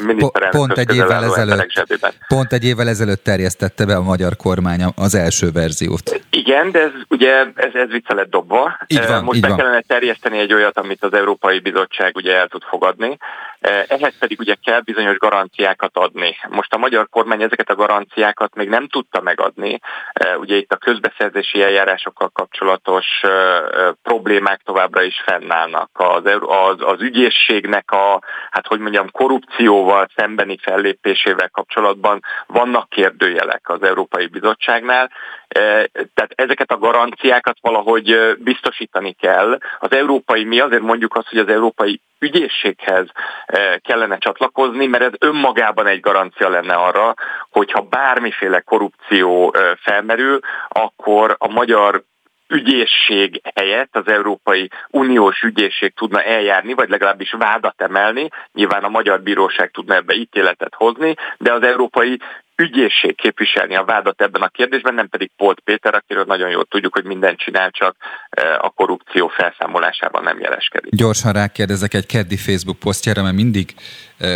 S2: pont egy évvel ezelőtt, zsebében. Pont egy évvel ezelőtt terjesztette be a magyar kormány az első verziót.
S7: Igen, de ez ugye ugye ez, ez vissza lett dobva.
S2: Így van,
S7: Most
S2: így
S7: be
S2: van.
S7: kellene terjeszteni egy olyat, amit az Európai Bizottság ugye el tud fogadni. Ehhez pedig ugye kell bizonyos garanciákat adni. Most a magyar kormány ezeket a garanciákat még nem tudta megadni. Ugye itt a közbeszerzési eljárásokkal kapcsolatos problémák továbbra is fennállnak. Az, az, az ügyészségnek a, hát hogy mondjam, korrupcióval szembeni fellépésével kapcsolatban vannak kérdőjelek az Európai Bizottságnál. Tehát ezeket a garanciákat valahogy biztosítani kell. Az európai, mi azért mondjuk azt, hogy az európai ügyészséghez kellene csatlakozni, mert ez önmagában egy garancia lenne arra, hogyha bármiféle korrupció felmerül, akkor a magyar ügyészség helyett az Európai Uniós ügyészség tudna eljárni, vagy legalábbis vádat emelni, nyilván a magyar bíróság tudna ebbe ítéletet hozni, de az Európai ügyészség képviselni a vádat ebben a kérdésben, nem pedig Polt Péter, akiről nagyon jól tudjuk, hogy mindent csinál, csak a korrupció felszámolásában nem jeleskedik.
S2: Gyorsan rákérdezek egy keddi Facebook posztjára, mert mindig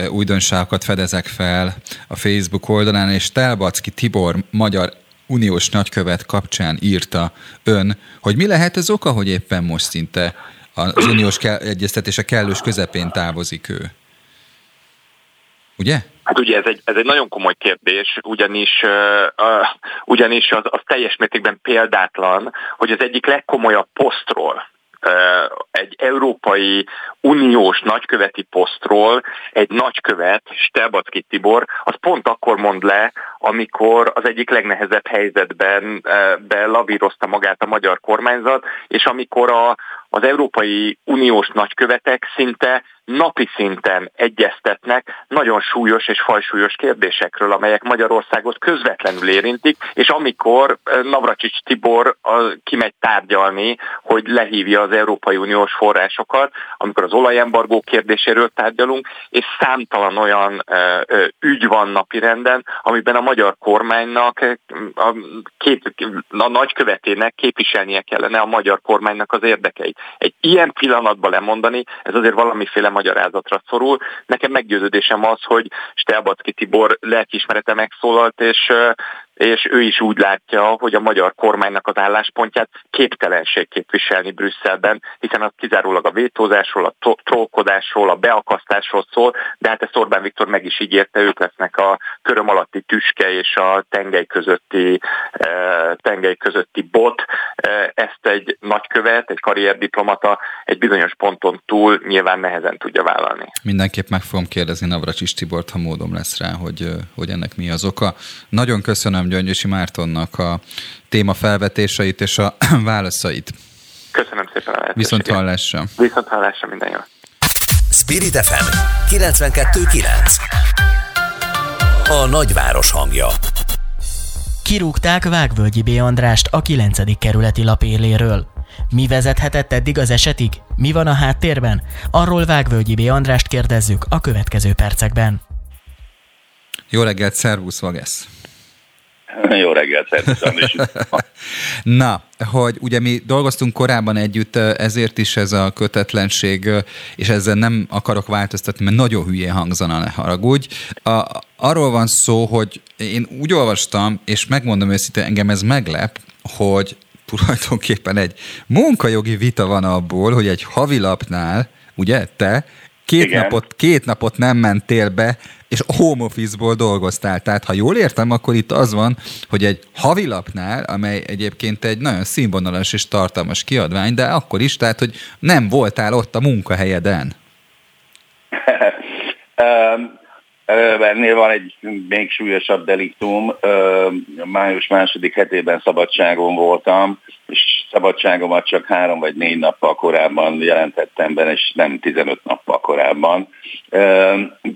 S2: újdonságokat fedezek fel a Facebook oldalán, és Telbacki Tibor, magyar uniós nagykövet kapcsán írta ön, hogy mi lehet az oka, hogy éppen most szinte az uniós egyeztetése kellős közepén távozik ő. Ugye?
S7: Hát ugye ez egy, ez egy nagyon komoly kérdés, ugyanis, uh, ugyanis az, az teljes mértékben példátlan, hogy az egyik legkomolyabb posztról, egy Európai Uniós nagyköveti posztról egy nagykövet, Stelbacki Tibor, az pont akkor mond le, amikor az egyik legnehezebb helyzetben belavírozta magát a magyar kormányzat, és amikor a, az Európai Uniós nagykövetek szinte napi szinten egyeztetnek nagyon súlyos és fajsúlyos kérdésekről, amelyek Magyarországot közvetlenül érintik, és amikor eh, Navracsics Tibor kimegy tárgyalni, hogy lehívja az Európai Uniós forrásokat, amikor az olajembargó kérdéséről tárgyalunk, és számtalan olyan eh, eh, ügy van napirenden, amiben a magyar kormánynak, a, két, a nagykövetének képviselnie kellene a magyar kormánynak az érdekeit. Egy ilyen pillanatban lemondani, ez azért valamiféle magyarázatra szorul. Nekem meggyőződésem az, hogy Stelbacki Tibor lelkiismerete megszólalt, és és ő is úgy látja, hogy a magyar kormánynak az álláspontját képtelenség képviselni Brüsszelben, hiszen az kizárólag a vétózásról, a trollkodásról, a beakasztásról szól, de hát ezt Orbán Viktor meg is ígérte, ők lesznek a köröm alatti tüske és a tengely közötti, tengely közötti bot. Ezt egy nagykövet, egy karrierdiplomata egy bizonyos ponton túl nyilván nehezen tudja vállalni.
S2: Mindenképp meg fogom kérdezni Navracsis Tibort, ha módom lesz rá, hogy, hogy ennek mi az oka. Nagyon köszönöm Gyöngyösi Mártonnak a téma felvetéseit és a válaszait.
S7: Köszönöm szépen a
S2: Viszont hallásra.
S7: Viszont hallásra minden jó.
S1: Spirit FM 92.9 A nagyváros hangja
S3: Kirúgták Vágvölgyi B. Andrást a 9. kerületi lapéléről. Mi vezethetett eddig az esetig? Mi van a háttérben? Arról Vágvölgyi B. Andrást kérdezzük a következő percekben.
S2: Jó reggelt, szervusz, Vagesz!
S8: Jó reggelt, szervuszom
S2: Na, hogy ugye mi dolgoztunk korábban együtt, ezért is ez a kötetlenség, és ezzel nem akarok változtatni, mert nagyon hülyén hangzana, ne haragudj. A, arról van szó, hogy én úgy olvastam, és megmondom őszintén, engem ez meglep, hogy tulajdonképpen egy munkajogi vita van abból, hogy egy havilapnál, ugye, te két napot, két napot nem mentél be, és home office-ból dolgoztál. Tehát ha jól értem, akkor itt az van, hogy egy havilapnál, amely egyébként egy nagyon színvonalas és tartalmas kiadvány, de akkor is, tehát hogy nem voltál ott a munkahelyeden.
S8: Ennél van egy még súlyosabb deliktum. Május második hetében szabadságon voltam, és szabadságomat csak három vagy négy nappal korábban jelentettem be, és nem 15 nappal korábban.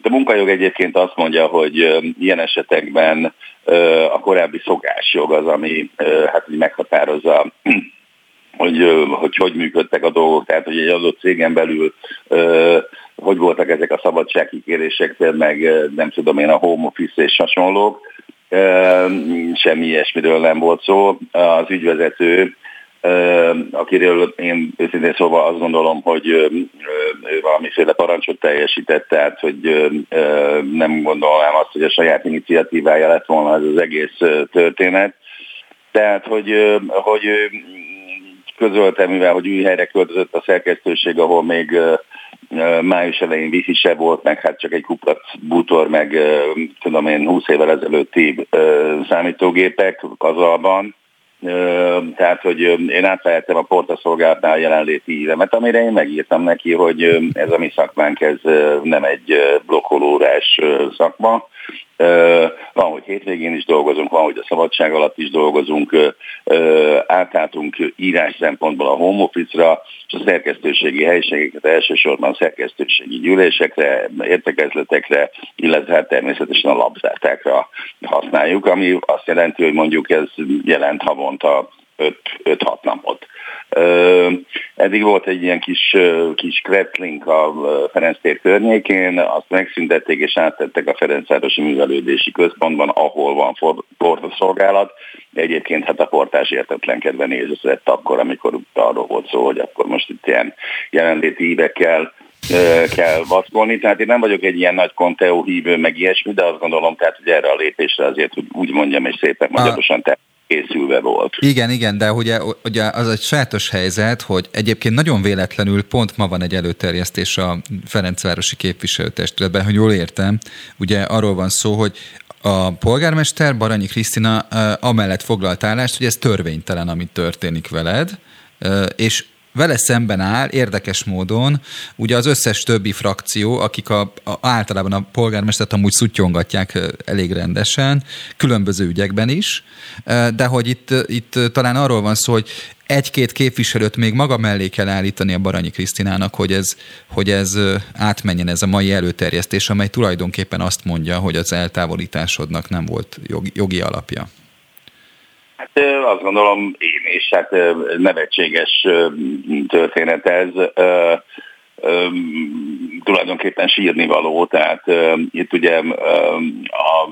S8: A munkajog egyébként azt mondja, hogy ilyen esetekben a korábbi szokásjog az, ami hát meghatározza hogy, hogy hogy működtek a dolgok, tehát hogy egy adott cégen belül hogy voltak ezek a szabadságkikérések, meg nem tudom én a home office és hasonlók, semmi ilyesmiről nem volt szó. Az ügyvezető, akiről én őszintén szóval azt gondolom, hogy ő valamiféle parancsot teljesített, tehát hogy nem gondolnám azt, hogy a saját iniciatívája lett volna ez az egész történet. Tehát, hogy, hogy közölte, mivel hogy új helyre költözött a szerkesztőség, ahol még május elején wifi se volt, meg hát csak egy kuplat bútor, meg tudom én 20 évvel ezelőtti számítógépek kazalban, tehát, hogy én átvehettem a portaszolgálatnál jelenléti ívemet, amire én megírtam neki, hogy ez a mi szakmánk, ez nem egy blokkolórás szakma, van, hogy hétvégén is dolgozunk, van, hogy a szabadság alatt is dolgozunk, átálltunk írás szempontból a home office-ra, és a szerkesztőségi helységeket elsősorban szerkesztőségi gyűlésekre, értekezletekre, illetve hát természetesen a labzátákra használjuk, ami azt jelenti, hogy mondjuk ez jelent havonta 5-6 napot. Eddig volt egy ilyen kis, kis kreplink a Ferenc tér környékén, azt megszüntették és áttettek a Ferencvárosi Művelődési Központban, ahol van portaszolgálat. Egyébként hát a portás értetlenkedve nézett akkor, amikor arról volt szó, hogy akkor most itt ilyen jelenléti évekkel kell vaszkolni. Tehát én nem vagyok egy ilyen nagy Conteo hívő, meg ilyesmi, de azt gondolom, tehát, hogy erre a lépésre azért, hogy úgy mondjam, és szépen magyarosan te készülve volt.
S2: Igen, igen, de ugye, ugye az egy sajátos helyzet, hogy egyébként nagyon véletlenül pont ma van egy előterjesztés a Ferencvárosi képviselőtestületben, hogy jól értem, ugye arról van szó, hogy a polgármester Baranyi Krisztina amellett foglalt állást, hogy ez törvénytelen, ami történik veled, és vele szemben áll érdekes módon ugye az összes többi frakció, akik a, a, általában a polgármestert amúgy szutyongatják elég rendesen, különböző ügyekben is, de hogy itt, itt talán arról van szó, hogy egy-két képviselőt még maga mellé kell állítani a Baranyi Krisztinának, hogy ez, hogy ez átmenjen ez a mai előterjesztés, amely tulajdonképpen azt mondja, hogy az eltávolításodnak nem volt jogi, jogi alapja.
S8: Hát azt gondolom én is, hát nevetséges történet ez. Tulajdonképpen sírni való, tehát itt ugye a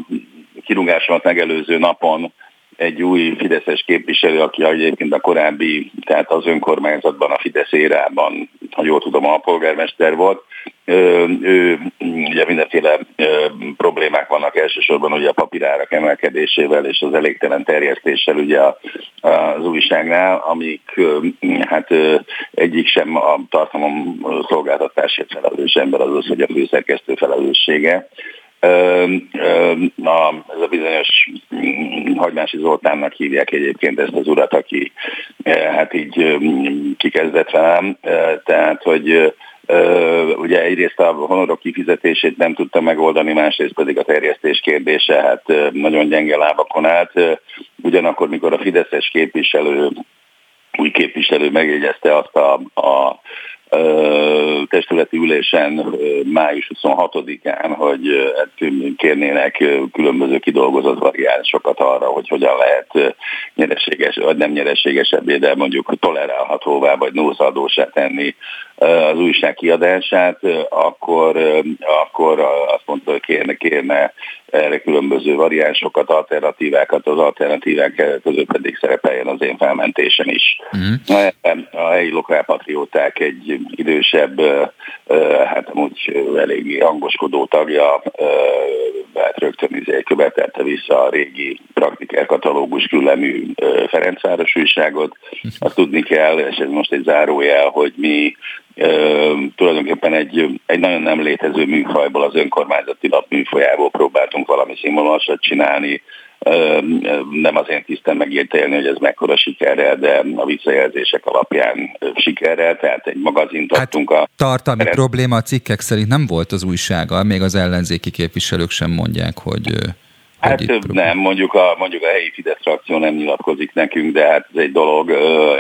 S8: kirúgásomat megelőző napon egy új Fideszes képviselő, aki egyébként a korábbi, tehát az önkormányzatban, a Fidesz érában, ha jól tudom, a polgármester volt. Ő, ugye mindenféle problémák vannak elsősorban ugye a papírárak emelkedésével és az elégtelen terjesztéssel ugye az újságnál, amik hát egyik sem a tartalom szolgáltatásért felelős ember, az az, hogy a főszerkesztő felelőssége a, ez a bizonyos mm, Hagymási Zoltánnak hívják egyébként ezt az urat, aki hát így kikezdett velem, tehát hogy ugye egyrészt a honorok kifizetését nem tudta megoldani, másrészt pedig a terjesztés kérdése hát nagyon gyenge lábakon állt. Ugyanakkor, mikor a Fideszes képviselő, új képviselő megjegyezte azt a, a testületi ülésen május 26-án, hogy hát kérnének különböző kidolgozott variánsokat arra, hogy hogyan lehet nyereséges, vagy nem nyereségesebbé, de mondjuk tolerálhatóvá vagy nullszadósá tenni az újság kiadását, akkor, akkor azt mondta, hogy kérne, kérne erre különböző variánsokat, alternatívákat, az alternatívák között pedig szerepeljen az én felmentésen is. Mm. A helyi lokálpatrióták egy idősebb, hát amúgy eléggé hangoskodó tagja, hát rögtön izé követelte vissza a régi praktikák katalógus küllemű Ferencváros újságot. Azt tudni kell, és ez most egy zárójel, hogy mi tulajdonképpen egy, egy nagyon nem létező műfajból, az önkormányzati lap műfajából próbáltunk valami színvonalasat csinálni, nem az én tisztem megértelni, hogy ez mekkora sikerrel, de a visszajelzések alapján sikerrel, tehát egy magazint hát adtunk a...
S2: Tartalmi probléma a cikkek szerint nem volt az újsággal, még az ellenzéki képviselők sem mondják, hogy
S8: Hát nem, mondjuk a, mondjuk a helyi Fidesz frakció nem nyilatkozik nekünk, de hát ez egy dolog.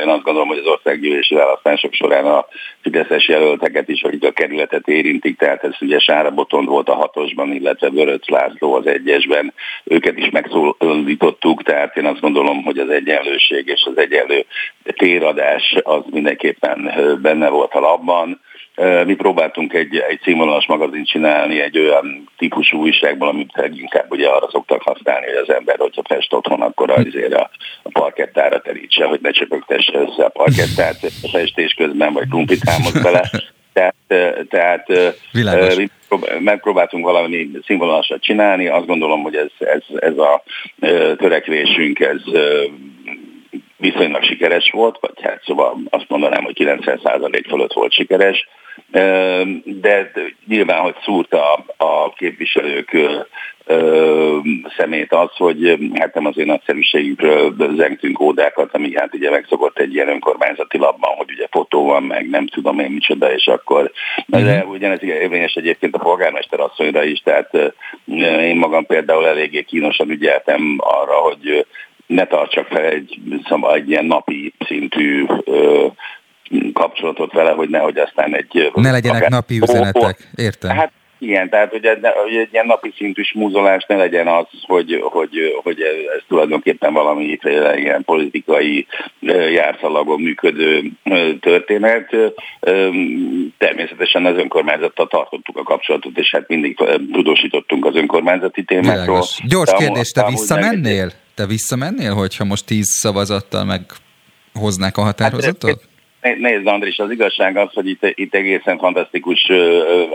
S8: Én azt gondolom, hogy az országgyűlési választások során a Fideszes jelölteket is, akik a kerületet érintik, tehát ez ugye Sára Botond volt a hatosban, illetve Vöröc László az egyesben, őket is megszólítottuk, tehát én azt gondolom, hogy az egyenlőség és az egyenlő téradás az mindenképpen benne volt a labban mi próbáltunk egy, egy színvonalas magazint csinálni egy olyan típusú újságból, amit leginkább ugye arra szoktak használni, hogy az ember, hogyha fest otthon, akkor azért a, a parkettára terítse, hogy ne csöpögtesse össze a parkettát a festés közben, vagy krumplit hámoz bele. Tehát, tehát mi megpróbáltunk valami színvonalasat csinálni, azt gondolom, hogy ez, ez, ez a törekvésünk, ez viszonylag sikeres volt, vagy hát szóval azt mondanám, hogy 90% fölött volt sikeres, de nyilván, hogy szúrta a képviselők szemét az, hogy hát nem az én nagyszerűségükről zengtünk ódákat, ami hát ugye megszokott egy ilyen önkormányzati labban, hogy ugye fotó van, meg nem tudom én micsoda, és akkor uh-huh. de ugyanez érvényes egyébként a polgármester asszonyra is, tehát én magam például eléggé kínosan ügyeltem arra, hogy ne tartsak fel egy, szóval egy ilyen napi szintű ö, kapcsolatot vele, hogy nehogy aztán egy...
S2: Ne legyenek akár, napi üzenetek, értem.
S8: Hát igen, tehát hogy, egy, hogy egy ilyen napi szintű smúzolás ne legyen az, hogy, hogy, hogy ez tulajdonképpen valami ilyen politikai járszalagon működő történet. Természetesen az önkormányzattal tartottuk a kapcsolatot, és hát mindig tudósítottunk az önkormányzati témákról. Világos.
S2: Gyors kérdés, te visszamennél? Te visszamennél, hogyha most tíz szavazattal meghoznák a határozatot? Hát,
S8: Nézd, Andris, az igazság az, hogy itt, itt egészen fantasztikus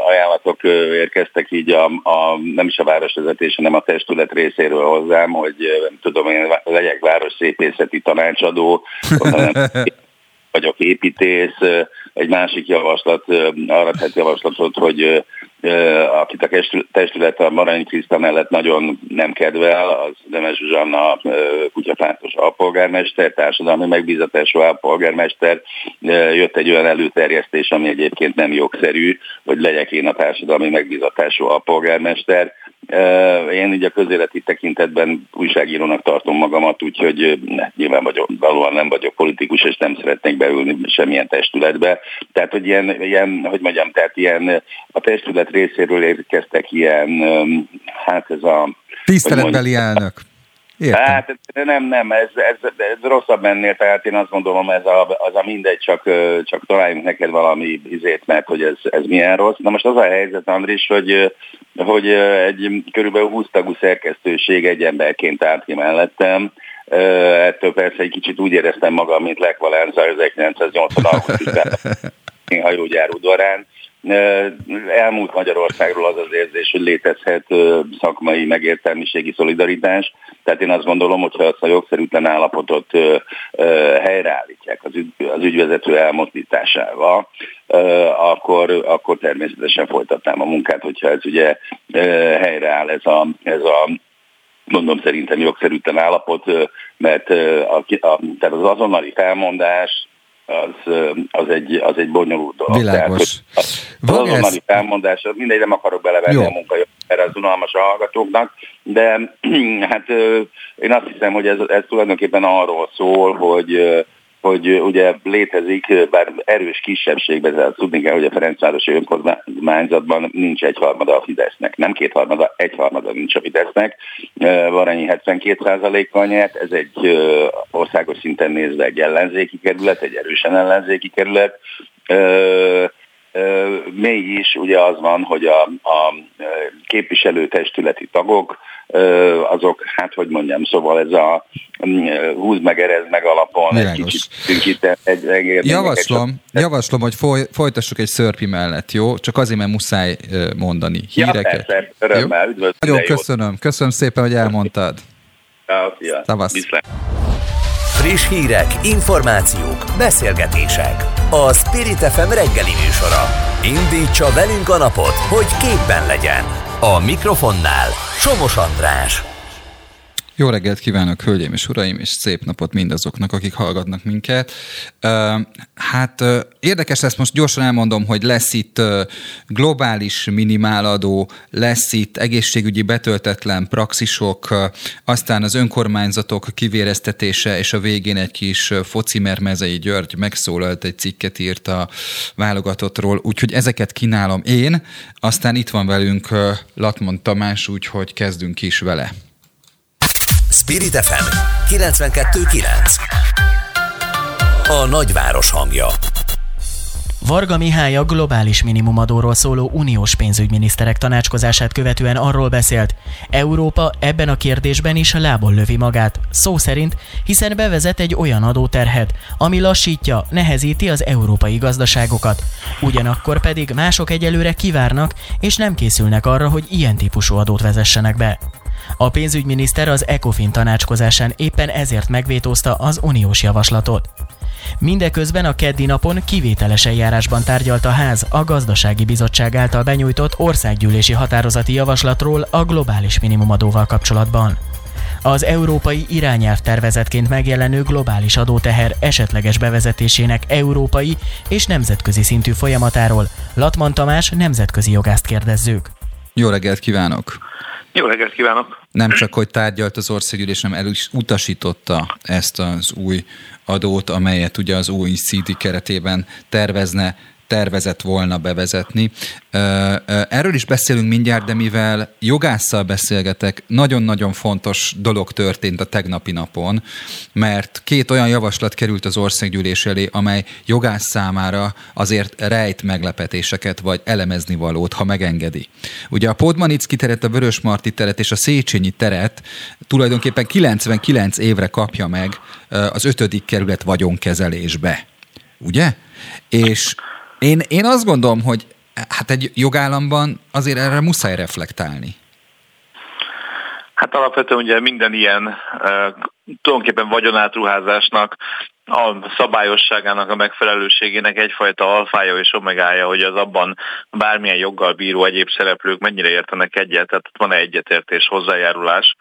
S8: ajánlatok érkeztek így a, a, nem is a városvezetés, hanem a testület részéről hozzám, hogy nem tudom, én legyek városszépészeti tanácsadó, vagyok építész, egy másik javaslat, arra tett javaslatot, hogy akit a testület a Marany Kriszta mellett nagyon nem kedvel, az Demes Zsuzsanna kutyapártos alpolgármester, társadalmi megbízatású alpolgármester. Jött egy olyan előterjesztés, ami egyébként nem jogszerű, hogy legyek én a társadalmi megbízatású alpolgármester. Én így a közéleti tekintetben újságírónak tartom magamat, úgyhogy nyilván vagyok, valóan nem vagyok politikus, és nem szeretnék beülni semmilyen testületbe. Tehát, hogy ilyen, ilyen hogy mondjam, tehát ilyen a testület részéről érkeztek ilyen, hát ez a...
S2: Tiszteletbeli elnök.
S8: Értem. Hát nem, nem, ez, ez, ez rosszabb ennél, tehát én azt gondolom, ez a, az a mindegy, csak, csak találjunk neked valami izét, mert hogy ez, ez milyen rossz. Na most az a helyzet, Andris, hogy, hogy egy körülbelül 20 tagú szerkesztőség egy emberként állt ki mellettem, ettől persze egy kicsit úgy éreztem magam, mint Lech Valenza 1980 augusztusban hajógyár udvarán, Elmúlt Magyarországról az az érzés, hogy létezhet szakmai megértelmiségi szolidaritás. Tehát én azt gondolom, hogyha azt a jogszerűtlen állapotot helyreállítják az, ügy, az ügyvezető elmozdításával, akkor, akkor természetesen folytatnám a munkát, hogyha ez ugye helyreáll ez a, ez a mondom szerintem jogszerűtlen állapot, mert a, a, tehát az azonnali felmondás az, az, egy, az egy bonyolult dolog.
S2: Világos.
S8: Tehát, az azonnali felmondás, mindegy, nem akarok belevenni Jó. a munkajogot, erre az unalmas a hallgatóknak, de hát én azt hiszem, hogy ez, ez tulajdonképpen arról szól, hogy hogy ugye létezik, bár erős kisebbségben, de tudni kell, hogy a Ferencvárosi önkormányzatban nincs egyharmada a Fidesznek. Nem kétharmada, egyharmada nincs a Fidesznek. Varanyi 72%-kal nyert, ez egy országos szinten nézve egy ellenzéki kerület, egy erősen ellenzéki kerület mégis ugye az van, hogy a, a képviselőtestületi tagok, azok, hát hogy mondjam, szóval ez a húz meg, erez meg alapon Világos. egy kicsit szűkít. Egy,
S2: egy, javaslom, egy, javaslom, hogy foly, folytassuk egy szörpi mellett, jó? Csak azért, mert muszáj mondani híreket. Ja,
S8: persze, örömmel.
S2: Nagyon köszönöm, köszönöm szépen, hogy elmondtad.
S8: Szia,
S1: Friss hírek, információk, beszélgetések. A Spirit FM reggeli műsora. Indítsa velünk a napot, hogy képben legyen. A mikrofonnál Somos András.
S2: Jó reggelt kívánok, hölgyeim és uraim, és szép napot mindazoknak, akik hallgatnak minket. Hát érdekes lesz, most gyorsan elmondom, hogy lesz itt globális minimáladó, lesz itt egészségügyi betöltetlen praxisok, aztán az önkormányzatok kivéreztetése, és a végén egy kis focimer Mezei György megszólalt, egy cikket írt a válogatottról, úgyhogy ezeket kínálom én, aztán itt van velünk Latmon Tamás, úgyhogy kezdünk is vele.
S1: Spirit FM 92.9 A nagyváros hangja
S3: Varga Mihály a globális minimumadóról szóló uniós pénzügyminiszterek tanácskozását követően arról beszélt, Európa ebben a kérdésben is lából lövi magát, szó szerint, hiszen bevezet egy olyan adóterhet, ami lassítja, nehezíti az európai gazdaságokat. Ugyanakkor pedig mások egyelőre kivárnak, és nem készülnek arra, hogy ilyen típusú adót vezessenek be. A pénzügyminiszter az ECOFIN tanácskozásán éppen ezért megvétózta az uniós javaslatot. Mindeközben a keddi napon kivételes eljárásban tárgyalt a ház a gazdasági bizottság által benyújtott országgyűlési határozati javaslatról a globális minimumadóval kapcsolatban. Az európai irányelv tervezetként megjelenő globális adóteher esetleges bevezetésének európai és nemzetközi szintű folyamatáról Latman Tamás nemzetközi jogást kérdezzük.
S2: Jó reggelt kívánok!
S9: Jó reggelt kívánok!
S2: Nem csak, hogy tárgyalt az országgyűlés, hanem el is utasította ezt az új adót, amelyet ugye az OECD keretében tervezne tervezett volna bevezetni. Erről is beszélünk mindjárt, de mivel jogásszal beszélgetek, nagyon-nagyon fontos dolog történt a tegnapi napon, mert két olyan javaslat került az országgyűlés elé, amely jogász számára azért rejt meglepetéseket, vagy elemezni valót, ha megengedi. Ugye a Podmanicki teret, a Vörösmarty teret és a Széchenyi teret tulajdonképpen 99 évre kapja meg az ötödik kerület vagyonkezelésbe. Ugye? És én, én azt gondolom, hogy hát egy jogállamban azért erre muszáj reflektálni.
S9: Hát alapvetően ugye minden ilyen uh, tulajdonképpen vagyonátruházásnak a szabályosságának, a megfelelőségének egyfajta alfája és omegája, hogy az abban bármilyen joggal bíró egyéb szereplők mennyire értenek egyet, tehát van -e egyetértés, hozzájárulás,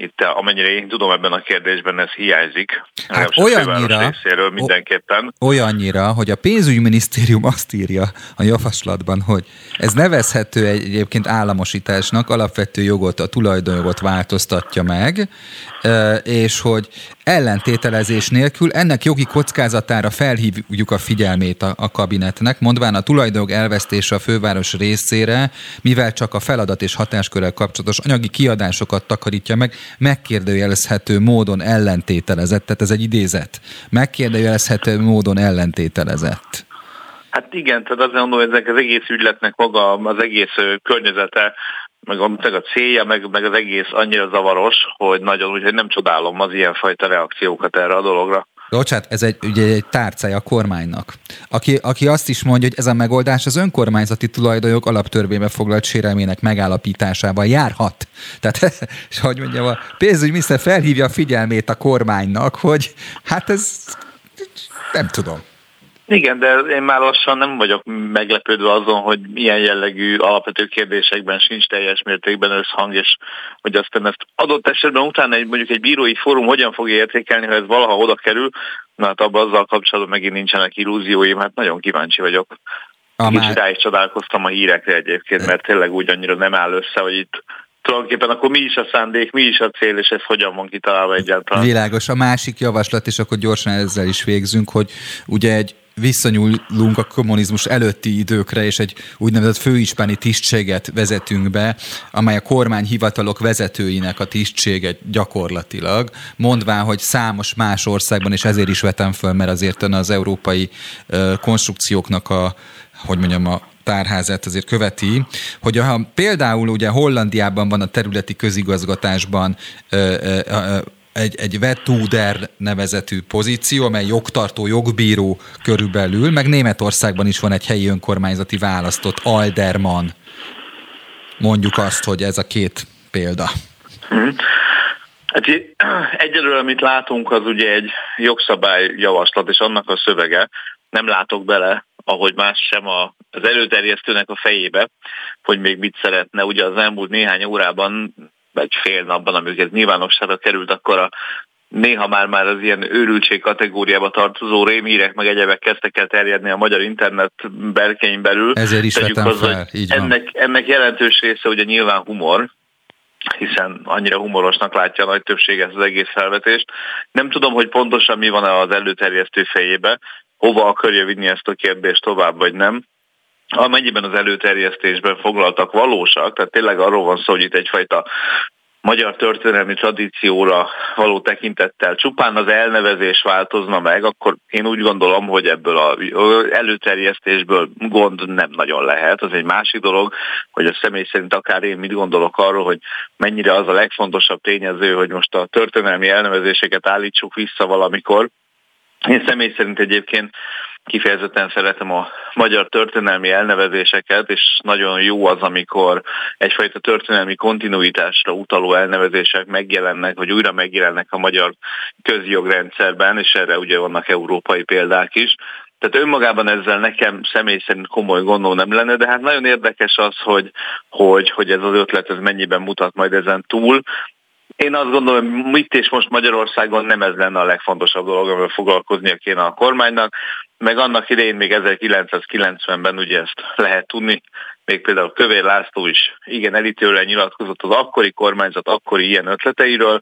S9: itt amennyire én tudom ebben a kérdésben ez hiányzik.
S2: Hát olyannyira,
S9: részéről mindenképpen.
S2: olyannyira, hogy a pénzügyminisztérium azt írja a javaslatban, hogy ez nevezhető egyébként államosításnak, alapvető jogot, a tulajdonjogot változtatja meg, és hogy ellentételezés nélkül ennek jogi kockázatára felhívjuk a figyelmét a, a kabinetnek, mondván a tulajdonjog elvesztése a főváros részére, mivel csak a feladat és hatáskörrel kapcsolatos anyagi kiadásokat takarítja meg, megkérdőjelezhető módon ellentételezett, tehát ez egy idézet, megkérdőjelezhető módon ellentételezett.
S9: Hát igen, tehát azt mondom, ezek az egész ügyletnek maga, az egész környezete meg a, meg a célja, meg, meg az egész annyira zavaros, hogy nagyon, úgyhogy nem csodálom az ilyenfajta reakciókat erre a dologra.
S2: Bocsát, ez egy, ugye egy tárcája a kormánynak, aki, aki azt is mondja, hogy ez a megoldás az önkormányzati tulajdonjog alaptörvénybe foglalt sérelmének megállapításával járhat. Tehát, és hogy mondjam, a pénzügyminiszter felhívja a figyelmét a kormánynak, hogy hát ez nem tudom.
S9: Igen, de én már lassan nem vagyok meglepődve azon, hogy milyen jellegű alapvető kérdésekben sincs teljes mértékben összhang, és hogy aztán ezt adott esetben utána egy, mondjuk egy bírói fórum hogyan fogja értékelni, ha ez valaha oda kerül, na hát abban azzal kapcsolatban megint nincsenek illúzióim, hát nagyon kíváncsi vagyok. A Kicsit már... rá is csodálkoztam a hírekre egyébként, mert tényleg úgy annyira nem áll össze, hogy itt tulajdonképpen akkor mi is a szándék, mi is a cél, és ez hogyan van kitalálva egyáltalán.
S2: Világos. A másik javaslat, és akkor gyorsan ezzel is végzünk, hogy ugye egy visszanyúlunk a kommunizmus előtti időkre, és egy úgynevezett főispáni tisztséget vezetünk be, amely a kormányhivatalok vezetőinek a tisztsége gyakorlatilag, mondván, hogy számos más országban, és ezért is vetem föl, mert azért az európai konstrukcióknak a hogy mondjam, a tárházát azért követi, hogy ha például ugye Hollandiában van a területi közigazgatásban ö, ö, ö, egy, egy vetúder nevezetű pozíció, amely jogtartó, jogbíró körülbelül, meg Németországban is van egy helyi önkormányzati választott Alderman. Mondjuk azt, hogy ez a két példa. Hmm.
S9: Hát egyelőre, amit látunk, az ugye egy jogszabályjavaslat, és annak a szövege. Nem látok bele, ahogy más sem az előterjesztőnek a fejébe, hogy még mit szeretne. Ugye az elmúlt néhány órában vagy fél napban, amikor ez nyilvánosságra került, akkor a néha már már az ilyen őrültség kategóriába tartozó rémhírek meg egyebek kezdtek el terjedni a magyar internet berkein belül.
S2: Ezért is vetem az, fel, így
S9: ennek, van. ennek jelentős része ugye nyilván humor, hiszen annyira humorosnak látja a nagy többség ezt az egész felvetést. Nem tudom, hogy pontosan mi van az előterjesztő fejébe, hova akarja vinni ezt a kérdést tovább, vagy nem amennyiben az előterjesztésben foglaltak valósak, tehát tényleg arról van szó, hogy itt egyfajta magyar történelmi tradícióra való tekintettel csupán az elnevezés változna meg, akkor én úgy gondolom, hogy ebből az előterjesztésből gond nem nagyon lehet. Az egy másik dolog, hogy a személy szerint akár én mit gondolok arról, hogy mennyire az a legfontosabb tényező, hogy most a történelmi elnevezéseket állítsuk vissza valamikor, én személy szerint egyébként kifejezetten szeretem a magyar történelmi elnevezéseket, és nagyon jó az, amikor egyfajta történelmi kontinuitásra utaló elnevezések megjelennek, vagy újra megjelennek a magyar közjogrendszerben, és erre ugye vannak európai példák is. Tehát önmagában ezzel nekem személy szerint komoly gondom nem lenne, de hát nagyon érdekes az, hogy, hogy, hogy ez az ötlet ez mennyiben mutat majd ezen túl. Én azt gondolom, hogy itt és most Magyarországon nem ez lenne a legfontosabb dolog, amivel foglalkoznia kéne a kormánynak, meg annak idején még 1990-ben ugye ezt lehet tudni, még például Kövér László is igen elítélően nyilatkozott az akkori kormányzat akkori ilyen ötleteiről,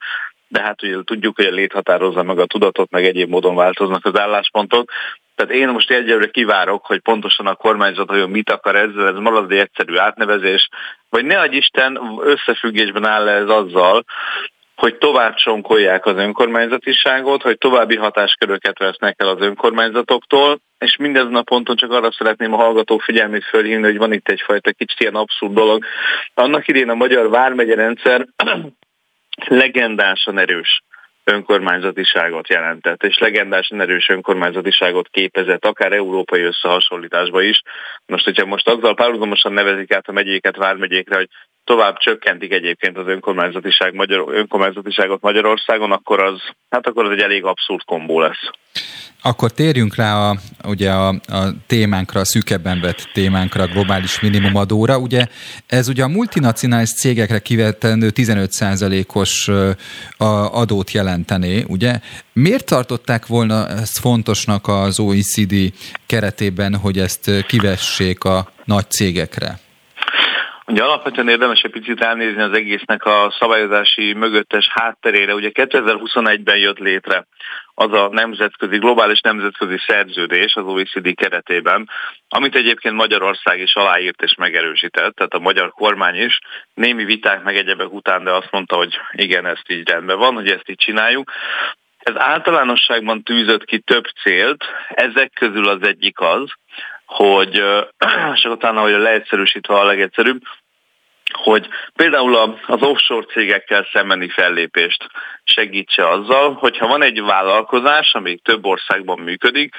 S9: de hát ugye tudjuk, hogy a lét határozza meg a tudatot, meg egyéb módon változnak az álláspontok. Tehát én most egyelőre kivárok, hogy pontosan a kormányzat hogy mit akar ezzel, ez marad egy egyszerű átnevezés, vagy ne adj Isten összefüggésben áll ez azzal, hogy tovább csonkolják az önkormányzatiságot, hogy további hatásköröket vesznek el az önkormányzatoktól, és mindezen a ponton csak arra szeretném a hallgatók figyelmét fölhívni, hogy van itt egyfajta kicsit ilyen abszurd dolog. Annak idén a magyar vármegye rendszer legendásan erős önkormányzatiságot jelentett, és legendásan erős önkormányzatiságot képezett, akár európai összehasonlításba is. Most, hogyha most azzal párhuzamosan nevezik át a megyéket vármegyékre, hogy tovább csökkentik egyébként az önkormányzatiság Magyar, önkormányzatiságot Magyarországon, akkor az, hát akkor az egy elég abszurd kombó lesz.
S2: Akkor térjünk rá a, ugye a, a témánkra, a szűkebben vett témánkra, a globális minimumadóra. Ugye ez ugye a multinacionális cégekre kivetendő 15%-os adót jelentené, ugye? Miért tartották volna ezt fontosnak az OECD keretében, hogy ezt kivessék a nagy cégekre?
S9: Ugye alapvetően érdemes egy picit elnézni az egésznek a szabályozási mögöttes hátterére. Ugye 2021-ben jött létre az a nemzetközi, globális nemzetközi szerződés az OECD keretében, amit egyébként Magyarország is aláírt és megerősített, tehát a magyar kormány is némi viták meg egyebek után, de azt mondta, hogy igen, ezt így rendben van, hogy ezt így csináljuk. Ez általánosságban tűzött ki több célt, ezek közül az egyik az, hogy, és utána, hogy leegyszerűsítve a legegyszerűbb, hogy például az offshore cégekkel szembeni fellépést segítse azzal, hogyha van egy vállalkozás, ami több országban működik,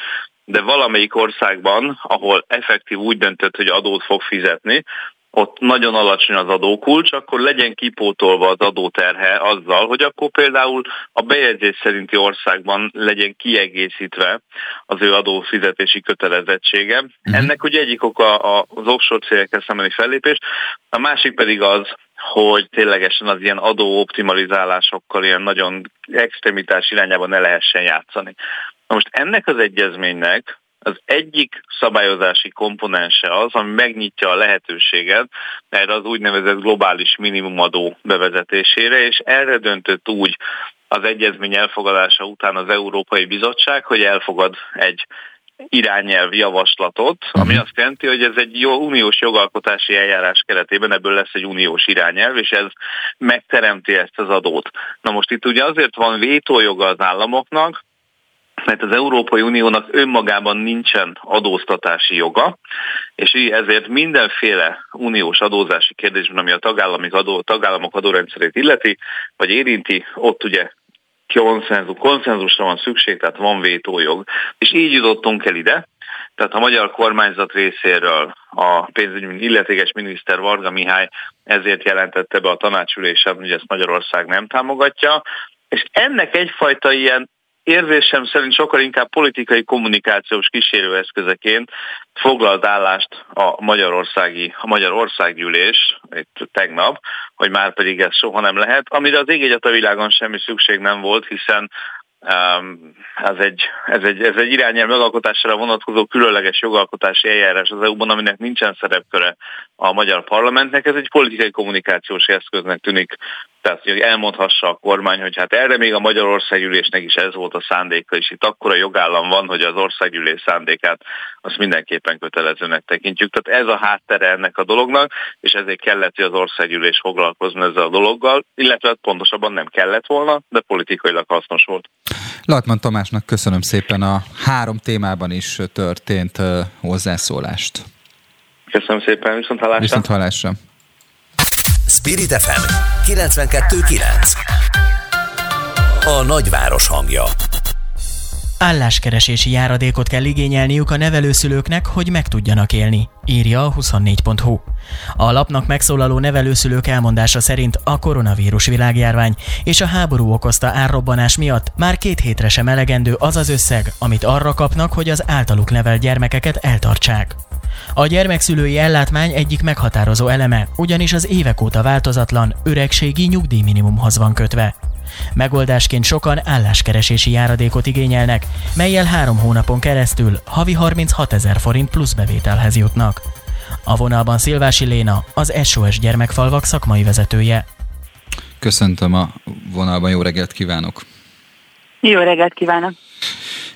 S9: de valamelyik országban, ahol effektív úgy döntött, hogy adót fog fizetni, ott nagyon alacsony az adókulcs, akkor legyen kipótolva az adóterhe azzal, hogy akkor például a bejegyzés szerinti országban legyen kiegészítve az ő adófizetési kötelezettsége. Uh-huh. Ennek ugye egyik oka az offshore cégekkel szembeni fellépés, a másik pedig az, hogy ténylegesen az ilyen adóoptimalizálásokkal ilyen nagyon extremitás irányába ne lehessen játszani. Na most ennek az egyezménynek Az egyik szabályozási komponense az, ami megnyitja a lehetőséget erre az úgynevezett globális minimumadó bevezetésére, és erre döntött úgy az egyezmény elfogadása után az Európai Bizottság, hogy elfogad egy irányelv javaslatot, ami mhm. azt jelenti, hogy ez egy jó uniós jogalkotási eljárás keretében ebből lesz egy uniós irányelv, és ez megteremti ezt az adót. Na most itt ugye azért van vétójoga az államoknak, mert az Európai Uniónak önmagában nincsen adóztatási joga, és így ezért mindenféle uniós adózási kérdésben, ami a tagállami adó, tagállamok adórendszerét illeti, vagy érinti, ott ugye konszenzus, konszenzusra van szükség, tehát van vétójog. És így jutottunk el ide, tehát a magyar kormányzat részéről a pénzügyi illetékes miniszter Varga Mihály ezért jelentette be a tanácsülésen, hogy ezt Magyarország nem támogatja, és ennek egyfajta ilyen érzésem szerint sokkal inkább politikai kommunikációs kísérőeszközeként foglalt állást a Magyarországi, a Magyar Országgyűlés itt tegnap, hogy már pedig ez soha nem lehet, amire az ég a világon semmi szükség nem volt, hiszen ez egy, ez egy, ez egy irányel megalkotására vonatkozó különleges jogalkotási eljárás az EU-ban, aminek nincsen szerepköre a magyar parlamentnek. Ez egy politikai kommunikációs eszköznek tűnik tehát, hogy elmondhassa a kormány, hogy hát erre még a Magyarországgyűlésnek is ez volt a szándéka, és itt akkora jogállam van, hogy az országgyűlés szándékát azt mindenképpen kötelezőnek tekintjük. Tehát ez a háttere ennek a dolognak, és ezért kellett, hogy az országgyűlés foglalkozni ezzel a dologgal, illetve pontosabban nem kellett volna, de politikailag hasznos volt.
S2: Latman Tamásnak köszönöm szépen a három témában is történt hozzászólást.
S9: Köszönöm szépen, viszont hallásra.
S2: Viszont hallásra.
S1: Spirit FM 92.9 A nagyváros hangja
S3: Álláskeresési járadékot kell igényelniük a nevelőszülőknek, hogy meg tudjanak élni, írja a 24.hu. A lapnak megszólaló nevelőszülők elmondása szerint a koronavírus világjárvány és a háború okozta árrobbanás miatt már két hétre sem elegendő az az összeg, amit arra kapnak, hogy az általuk nevelt gyermekeket eltartsák. A gyermekszülői ellátmány egyik meghatározó eleme, ugyanis az évek óta változatlan öregségi nyugdíjminimumhoz van kötve. Megoldásként sokan álláskeresési járadékot igényelnek, melyel három hónapon keresztül havi 36 ezer forint plusz bevételhez jutnak. A vonalban Szilvási Léna, az SOS gyermekfalvak szakmai vezetője.
S2: Köszöntöm a vonalban, jó reggelt kívánok!
S10: Jó reggelt kívánok!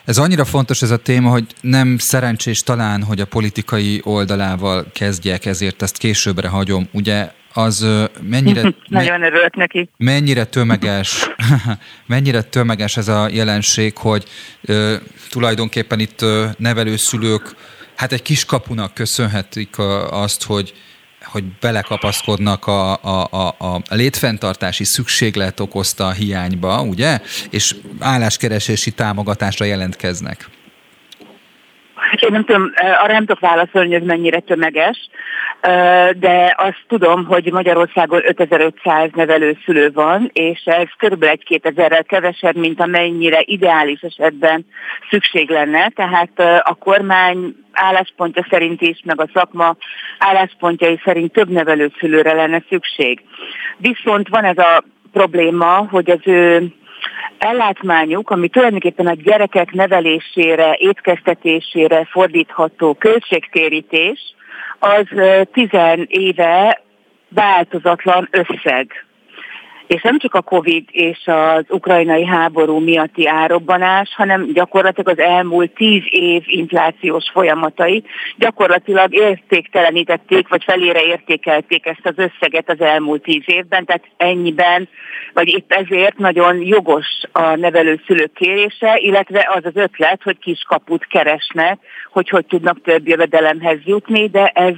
S2: Ez annyira fontos ez a téma, hogy nem szerencsés talán, hogy a politikai oldalával kezdjek, ezért ezt későbbre hagyom. Ugye az mennyire...
S10: Nagyon örülök neki.
S2: Mennyire tömeges, mennyire tömeges ez a jelenség, hogy ö, tulajdonképpen itt ö, nevelőszülők hát egy kiskapunak köszönhetik azt, hogy hogy belekapaszkodnak a, a, a, a létfenntartási szükséglet okozta hiányba, ugye? És álláskeresési támogatásra jelentkeznek.
S10: Én nem tudom, arra nem válaszolni, hogy ez mennyire tömeges, de azt tudom, hogy Magyarországon 5500 nevelőszülő van, és ez kb. egy 2000-rel kevesebb, mint amennyire ideális esetben szükség lenne, tehát a kormány álláspontja szerint is, meg a szakma álláspontjai szerint több nevelőszülőre lenne szükség. Viszont van ez a probléma, hogy az ő ellátmányuk, ami tulajdonképpen a gyerekek nevelésére, étkeztetésére fordítható költségtérítés, az tizen éve változatlan összeg és nem csak a Covid és az ukrajnai háború miatti árobbanás, hanem gyakorlatilag az elmúlt tíz év inflációs folyamatai gyakorlatilag értéktelenítették, vagy felére értékelték ezt az összeget az elmúlt tíz évben, tehát ennyiben, vagy épp ezért nagyon jogos a nevelőszülők kérése, illetve az az ötlet, hogy kiskaput keresnek, hogy hogy tudnak több jövedelemhez jutni, de ez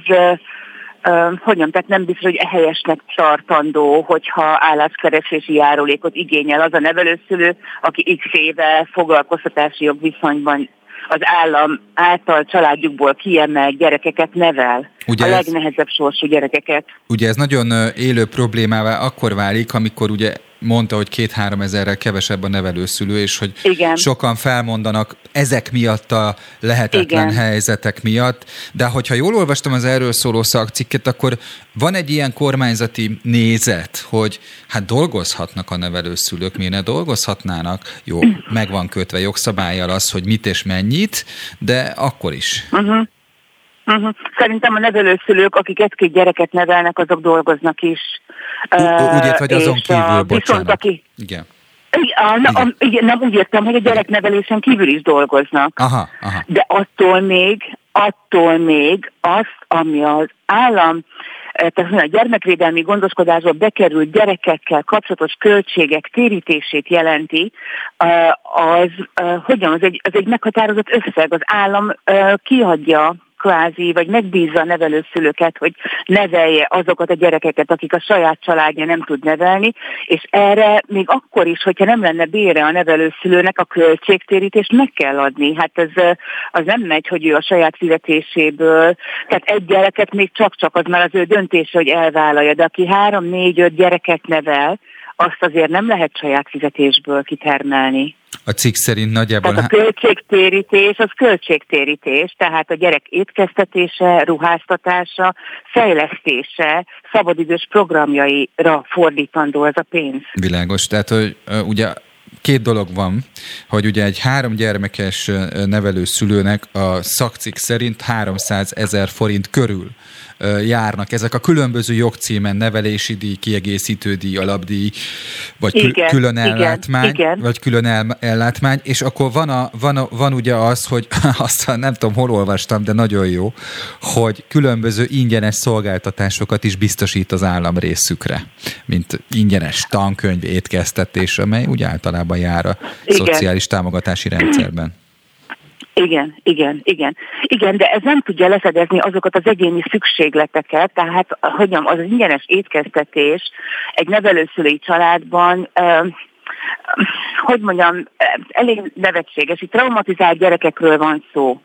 S10: hogy nem, tehát nem biztos, hogy helyesnek tartandó, hogyha álláskeresési járulékot igényel az a nevelőszülő, aki x éve foglalkoztatási jogviszonyban az állam által családjukból kiemelt gyerekeket nevel. Ugye a legnehezebb sorsú gyerekeket.
S2: Ugye ez nagyon élő problémává akkor válik, amikor ugye mondta, hogy két-három ezerrel kevesebb a nevelőszülő, és hogy Igen. sokan felmondanak ezek miatt a lehetetlen Igen. helyzetek miatt, de hogyha jól olvastam az erről szóló szakcikket, akkor van egy ilyen kormányzati nézet, hogy hát dolgozhatnak a nevelőszülők, miért ne dolgozhatnának, jó, meg van kötve jogszabályjal az, hogy mit és mennyit, de akkor is. Uh-huh.
S10: Uh-huh. Szerintem a nevelőszülők, akik egy-két gyereket nevelnek, azok dolgoznak is.
S2: Úgy ért, azon kívül, a, bocsánat. Viszont, aki,
S10: Igen. A, na, a, igen, nem úgy értem, hogy a gyereknevelésen kívül is dolgoznak.
S2: Aha, aha.
S10: De attól még, attól még azt, ami az állam, tehát a gyermekvédelmi gondoskodásba bekerült gyerekekkel kapcsolatos költségek térítését jelenti, az, hogyan, az egy, az egy meghatározott összeg. Az állam kiadja kvázi, vagy megbízza a nevelőszülőket, hogy nevelje azokat a gyerekeket, akik a saját családja nem tud nevelni, és erre még akkor is, hogyha nem lenne bére a nevelőszülőnek, a költségtérítést meg kell adni. Hát ez az nem megy, hogy ő a saját fizetéséből, tehát egy gyereket még csak-csak az már az ő döntése, hogy elvállalja, de aki három, négy, öt gyereket nevel, azt azért nem lehet saját fizetésből kitermelni.
S2: A cikk szerint nagyjából...
S10: Tehát a költségtérítés az költségtérítés, tehát a gyerek étkeztetése, ruháztatása, fejlesztése, szabadidős programjaira fordítandó ez a pénz.
S2: Világos, tehát hogy ugye két dolog van, hogy ugye egy három gyermekes nevelő szülőnek a szakcik szerint 300 ezer forint körül járnak ezek a különböző jogcímen nevelési díj, kiegészítő díj, alapdíj, vagy igen, külön ellátmány, igen. vagy külön ellátmány, és akkor van, a, van, a, van ugye az, hogy azt nem tudom, hol olvastam, de nagyon jó, hogy különböző ingyenes szolgáltatásokat is biztosít az állam részükre, mint ingyenes tankönyv, étkeztetés, amely úgy általában jár a igen. szociális támogatási rendszerben.
S10: Igen, igen, igen. Igen, de ez nem tudja lefedezni azokat az egyéni szükségleteket, tehát hogy mondjam, az ingyenes étkeztetés egy nevelőszülői családban hogy mondjam, elég nevetséges. Itt traumatizált gyerekekről van szó.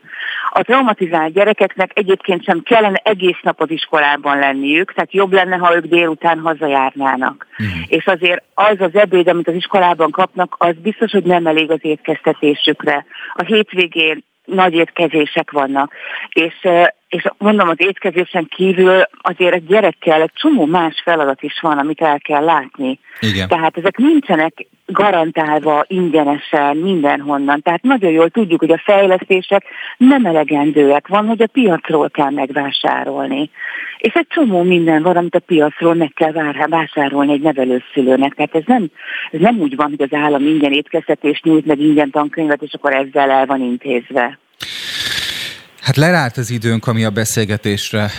S10: A traumatizált gyerekeknek egyébként sem kellene egész nap az iskolában lenniük, tehát jobb lenne, ha ők délután hazajárnának. Mm. És azért az az ebéd, amit az iskolában kapnak, az biztos, hogy nem elég az étkeztetésükre. A hétvégén nagy étkezések vannak. És, és mondom, az étkezésen kívül azért a gyerekkel egy csomó más feladat is van, amit el kell látni.
S2: Igen.
S10: Tehát ezek nincsenek garantálva ingyenesen mindenhonnan. Tehát nagyon jól tudjuk, hogy a fejlesztések nem elegendőek. Van, hogy a piacról kell megvásárolni. És egy csomó minden van, amit a piacról meg kell vásárolni egy nevelőszülőnek. Tehát ez nem, ez nem úgy van, hogy az állam ingyen étkeztetést nyújt, meg ingyen tankönyvet, és akkor ezzel el van intézve.
S2: Hát lerált az időnk, ami a beszélgetésre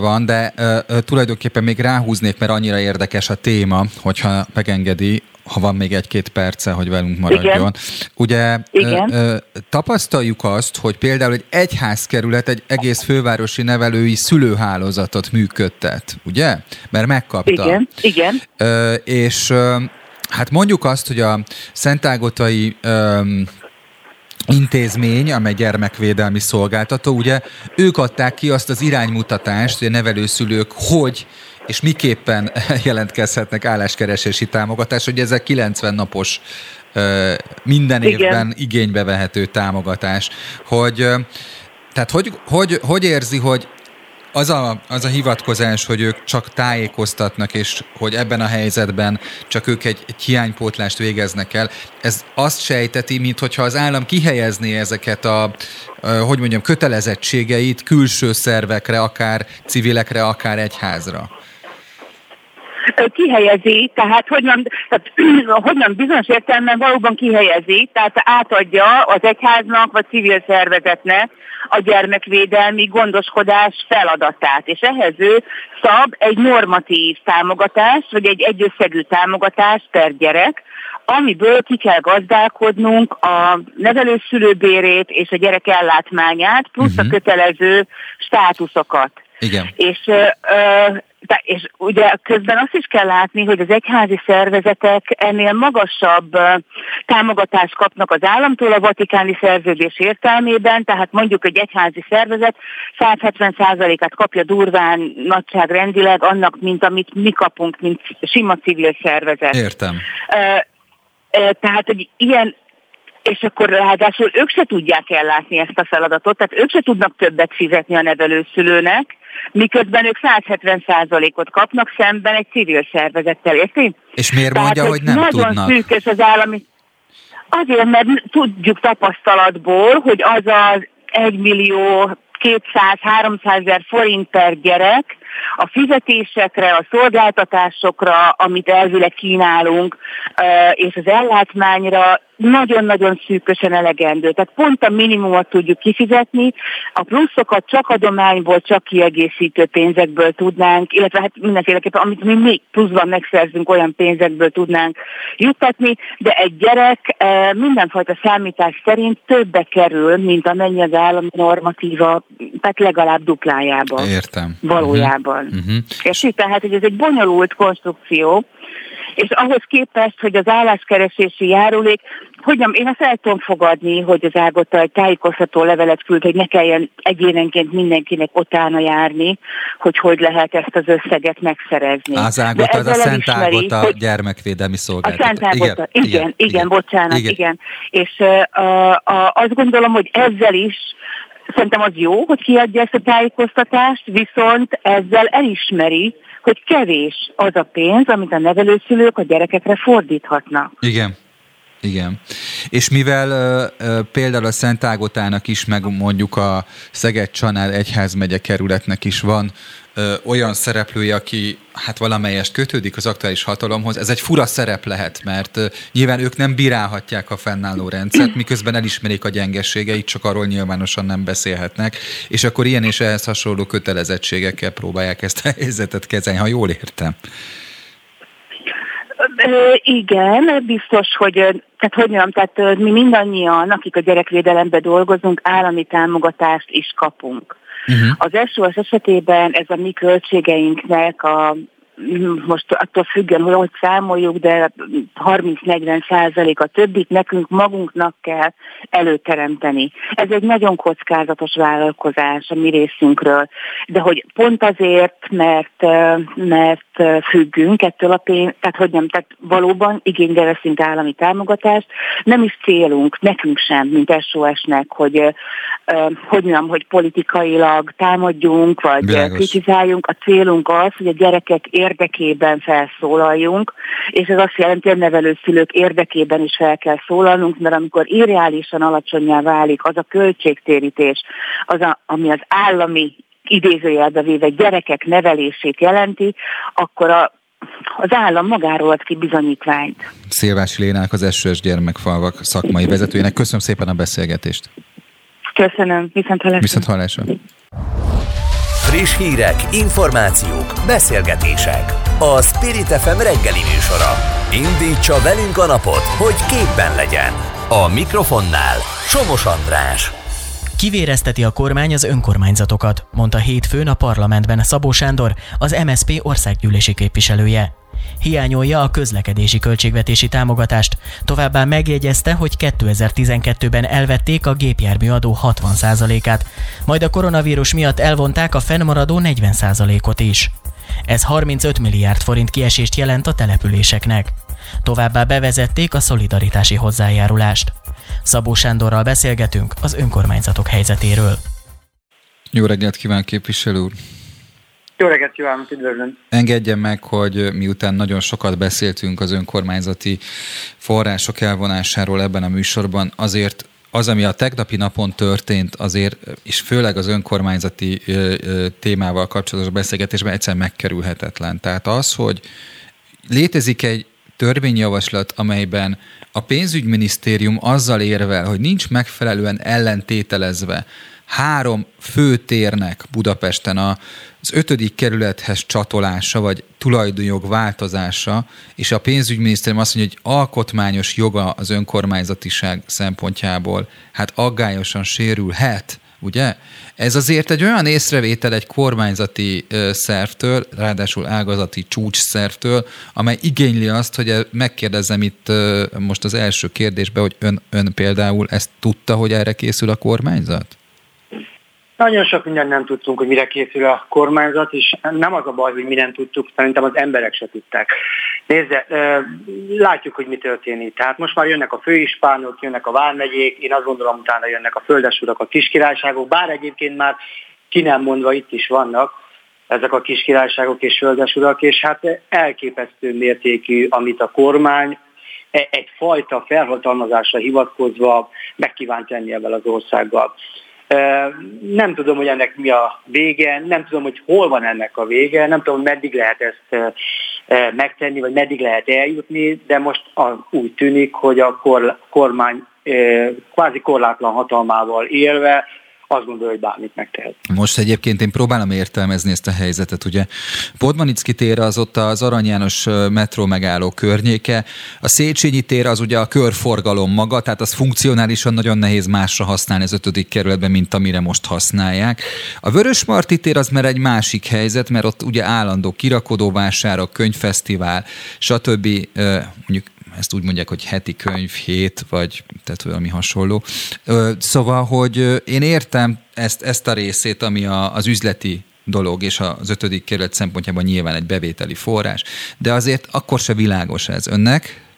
S2: van, de uh, tulajdonképpen még ráhúznék, mert annyira érdekes a téma, hogyha megengedi, ha van még egy-két perce, hogy velünk maradjon. Igen. Ugye Igen. Ö, ö, tapasztaljuk azt, hogy például egy egyházkerület egy egész fővárosi nevelői szülőhálózatot működtet, ugye? Mert megkapta.
S10: Igen, Igen.
S2: Ö, és ö, hát mondjuk azt, hogy a Szentágotai ö, intézmény, amely gyermekvédelmi szolgáltató, ugye ők adták ki azt az iránymutatást, hogy a nevelőszülők hogy és miképpen jelentkezhetnek álláskeresési támogatás, hogy ezek 90 napos minden Igen. évben igénybe vehető támogatás. Hogy, tehát hogy, hogy, hogy érzi, hogy az a, az a hivatkozás, hogy ők csak tájékoztatnak, és hogy ebben a helyzetben csak ők egy, egy hiánypótlást végeznek el, ez azt sejteti, mintha az állam kihelyezné ezeket a, hogy mondjam, kötelezettségeit külső szervekre, akár civilekre, akár egyházra
S10: kihelyezi, tehát hogy nem, tehát, hogy nem bizonyos értelemben valóban kihelyezi, tehát átadja az egyháznak vagy civil szervezetnek a gyermekvédelmi gondoskodás feladatát, és ehhez ő szab egy normatív támogatást, vagy egy egyösszegű támogatást per gyerek, amiből ki kell gazdálkodnunk a nevelőszülőbérét és a gyerek ellátmányát, plusz uh-huh. a mhm. kötelező státuszokat.
S2: Igen.
S10: És ö, és ugye közben azt is kell látni, hogy az egyházi szervezetek ennél magasabb támogatást kapnak az államtól a vatikáni szerződés értelmében, tehát mondjuk egy egyházi szervezet 170%-át kapja durván nagyságrendileg annak, mint amit mi kapunk, mint sima civil szervezet.
S2: Értem.
S10: Tehát, hogy ilyen és akkor ráadásul ők se tudják ellátni ezt a feladatot, tehát ők se tudnak többet fizetni a nevelőszülőnek, miközben ők 170%-ot kapnak szemben egy civil szervezettel, érti?
S2: És miért mondja,
S10: Tehát,
S2: hogy nem
S10: nagyon
S2: tudnak?
S10: szűkös az állami... Azért, mert tudjuk tapasztalatból, hogy az az 1 millió 200-300 ezer forint per gyerek, a fizetésekre, a szolgáltatásokra, amit elvileg kínálunk, és az ellátmányra nagyon-nagyon szűkösen elegendő. Tehát pont a minimumot tudjuk kifizetni, a pluszokat csak adományból, csak kiegészítő pénzekből tudnánk, illetve hát mindenféleképpen, amit mi még pluszban megszerzünk, olyan pénzekből tudnánk juttatni, de egy gyerek mindenfajta számítás szerint többe kerül, mint amennyi az állami normatíva, tehát legalább duplájában.
S2: Értem.
S10: Valójában. Uh-huh. És tehát, hogy ez egy bonyolult konstrukció, és ahhoz képest, hogy az álláskeresési járulék, hogy nem, én azt el tudom fogadni, hogy az Ágota egy tájékoztató levelet küld, hogy ne kelljen egyénenként mindenkinek utána járni, hogy hogy lehet ezt az összeget megszerezni.
S2: Az Ágota, az a Szent Ágota hogy gyermekvédelmi szolgáltató.
S10: A Szent Ágota, igen, igen, igen, igen bocsánat, igen. igen. És uh, uh, azt gondolom, hogy ezzel is Szerintem az jó, hogy kiadja ezt a tájékoztatást, viszont ezzel elismeri, hogy kevés az a pénz, amit a nevelőszülők a gyerekekre fordíthatnak.
S2: Igen. Igen. És mivel uh, például a Szent Ágotának is, meg mondjuk a Szeged-Csanár egyházmegye kerületnek is van olyan szereplője, aki hát valamelyest kötődik az aktuális hatalomhoz, ez egy fura szerep lehet, mert ö, nyilván ők nem bírálhatják a fennálló rendszert, miközben elismerik a gyengességeit, csak arról nyilvánosan nem beszélhetnek, és akkor ilyen és ehhez hasonló kötelezettségekkel próbálják ezt a helyzetet kezelni, ha jól értem.
S10: Igen, biztos, hogy, tehát hogy mondjam, tehát mi mindannyian, akik a gyerekvédelemben dolgozunk, állami támogatást is kapunk. Uh-huh. Az SOS esetében ez a mi költségeinknek a most attól függően, hogy hogy számoljuk, de 30-40 százalék a többit nekünk magunknak kell előteremteni. Ez egy nagyon kockázatos vállalkozás a mi részünkről, de hogy pont azért, mert, mert függünk ettől a pénz, tehát hogy nem, tehát valóban igénybe veszünk állami támogatást, nem is célunk, nekünk sem, mint SOS-nek, hogy hogy nem, hogy politikailag támadjunk, vagy Bilágos. kritizáljunk. A célunk az, hogy a gyerekek ér érdekében felszólaljunk, és ez azt jelenti, hogy a nevelőszülők érdekében is fel kell szólalnunk, mert amikor irreálisan alacsonyá válik az a költségtérítés, az a, ami az állami idézőjelbe véve gyerekek nevelését jelenti, akkor a, az állam magáról ad ki bizonyítványt.
S2: Szilvási Lénának az SOS Gyermekfalvak szakmai vezetőjének. Köszönöm szépen a beszélgetést.
S10: Köszönöm, viszont hallásra.
S2: Viszont hallásra.
S1: Friss hírek, információk, beszélgetések. A Spirit FM reggeli műsora. Indítsa velünk a napot, hogy képben legyen. A mikrofonnál Somos András.
S3: Kivérezteti a kormány az önkormányzatokat, mondta hétfőn a parlamentben Szabó Sándor, az MSP országgyűlési képviselője. Hiányolja a közlekedési költségvetési támogatást, továbbá megjegyezte, hogy 2012-ben elvették a gépjárműadó 60%-át, majd a koronavírus miatt elvonták a fennmaradó 40%-ot is. Ez 35 milliárd forint kiesést jelent a településeknek. Továbbá bevezették a szolidaritási hozzájárulást. Szabó Sándorral beszélgetünk az önkormányzatok helyzetéről.
S2: Jó reggelt kíván képviselő úr!
S11: Jó reggelt kívánok, üdvözlöm!
S2: Engedje meg, hogy miután nagyon sokat beszéltünk az önkormányzati források elvonásáról ebben a műsorban, azért az, ami a tegnapi napon történt, azért, és főleg az önkormányzati témával kapcsolatos beszélgetésben egyszer megkerülhetetlen. Tehát az, hogy létezik egy törvényjavaslat, amelyben a pénzügyminisztérium azzal érvel, hogy nincs megfelelően ellentételezve három főtérnek Budapesten az ötödik kerülethez csatolása, vagy tulajdonjog változása, és a pénzügyminisztérium azt mondja, hogy alkotmányos joga az önkormányzatiság szempontjából, hát aggályosan sérülhet ugye? Ez azért egy olyan észrevétel egy kormányzati szervtől, ráadásul ágazati csúcs szervtől, amely igényli azt, hogy megkérdezem itt most az első kérdésbe, hogy ön, ön például ezt tudta, hogy erre készül a kormányzat?
S11: Nagyon sok mindent nem tudtunk, hogy mire készül a kormányzat, és nem az a baj, hogy mi nem tudtuk, szerintem az emberek se tudták. Nézze, látjuk, hogy mi történik. Tehát most már jönnek a főispánok, jönnek a vármegyék, én azt gondolom, utána jönnek a földesurak, a kiskirályságok, bár egyébként már ki nem mondva itt is vannak ezek a kiskirályságok és földesurak, és hát elképesztő mértékű, amit a kormány e- egyfajta felhatalmazásra hivatkozva meg kívánt tenni ebben az országgal. Nem tudom, hogy ennek mi a vége, nem tudom, hogy hol van ennek a vége, nem tudom, meddig lehet ezt megtenni, vagy meddig lehet eljutni, de most úgy tűnik, hogy a kormány kvázi korlátlan hatalmával élve azt gondolja, hogy bármit megtehet.
S2: Most egyébként én próbálom értelmezni ezt a helyzetet. Ugye Podmanicki tér az ott az Arany János metró megálló környéke, a Széchenyi tér az ugye a körforgalom maga, tehát az funkcionálisan nagyon nehéz másra használni az ötödik kerületben, mint amire most használják. A Vörösmarty tér az már egy másik helyzet, mert ott ugye állandó kirakodóvásárok, könyvfesztivál, stb. mondjuk ezt úgy mondják, hogy heti könyv, hét, vagy tehát valami hasonló. Szóval, hogy én értem ezt, ezt a részét, ami a, az üzleti dolog, és az ötödik kerület szempontjában nyilván egy bevételi forrás, de azért akkor se világos ez önnek.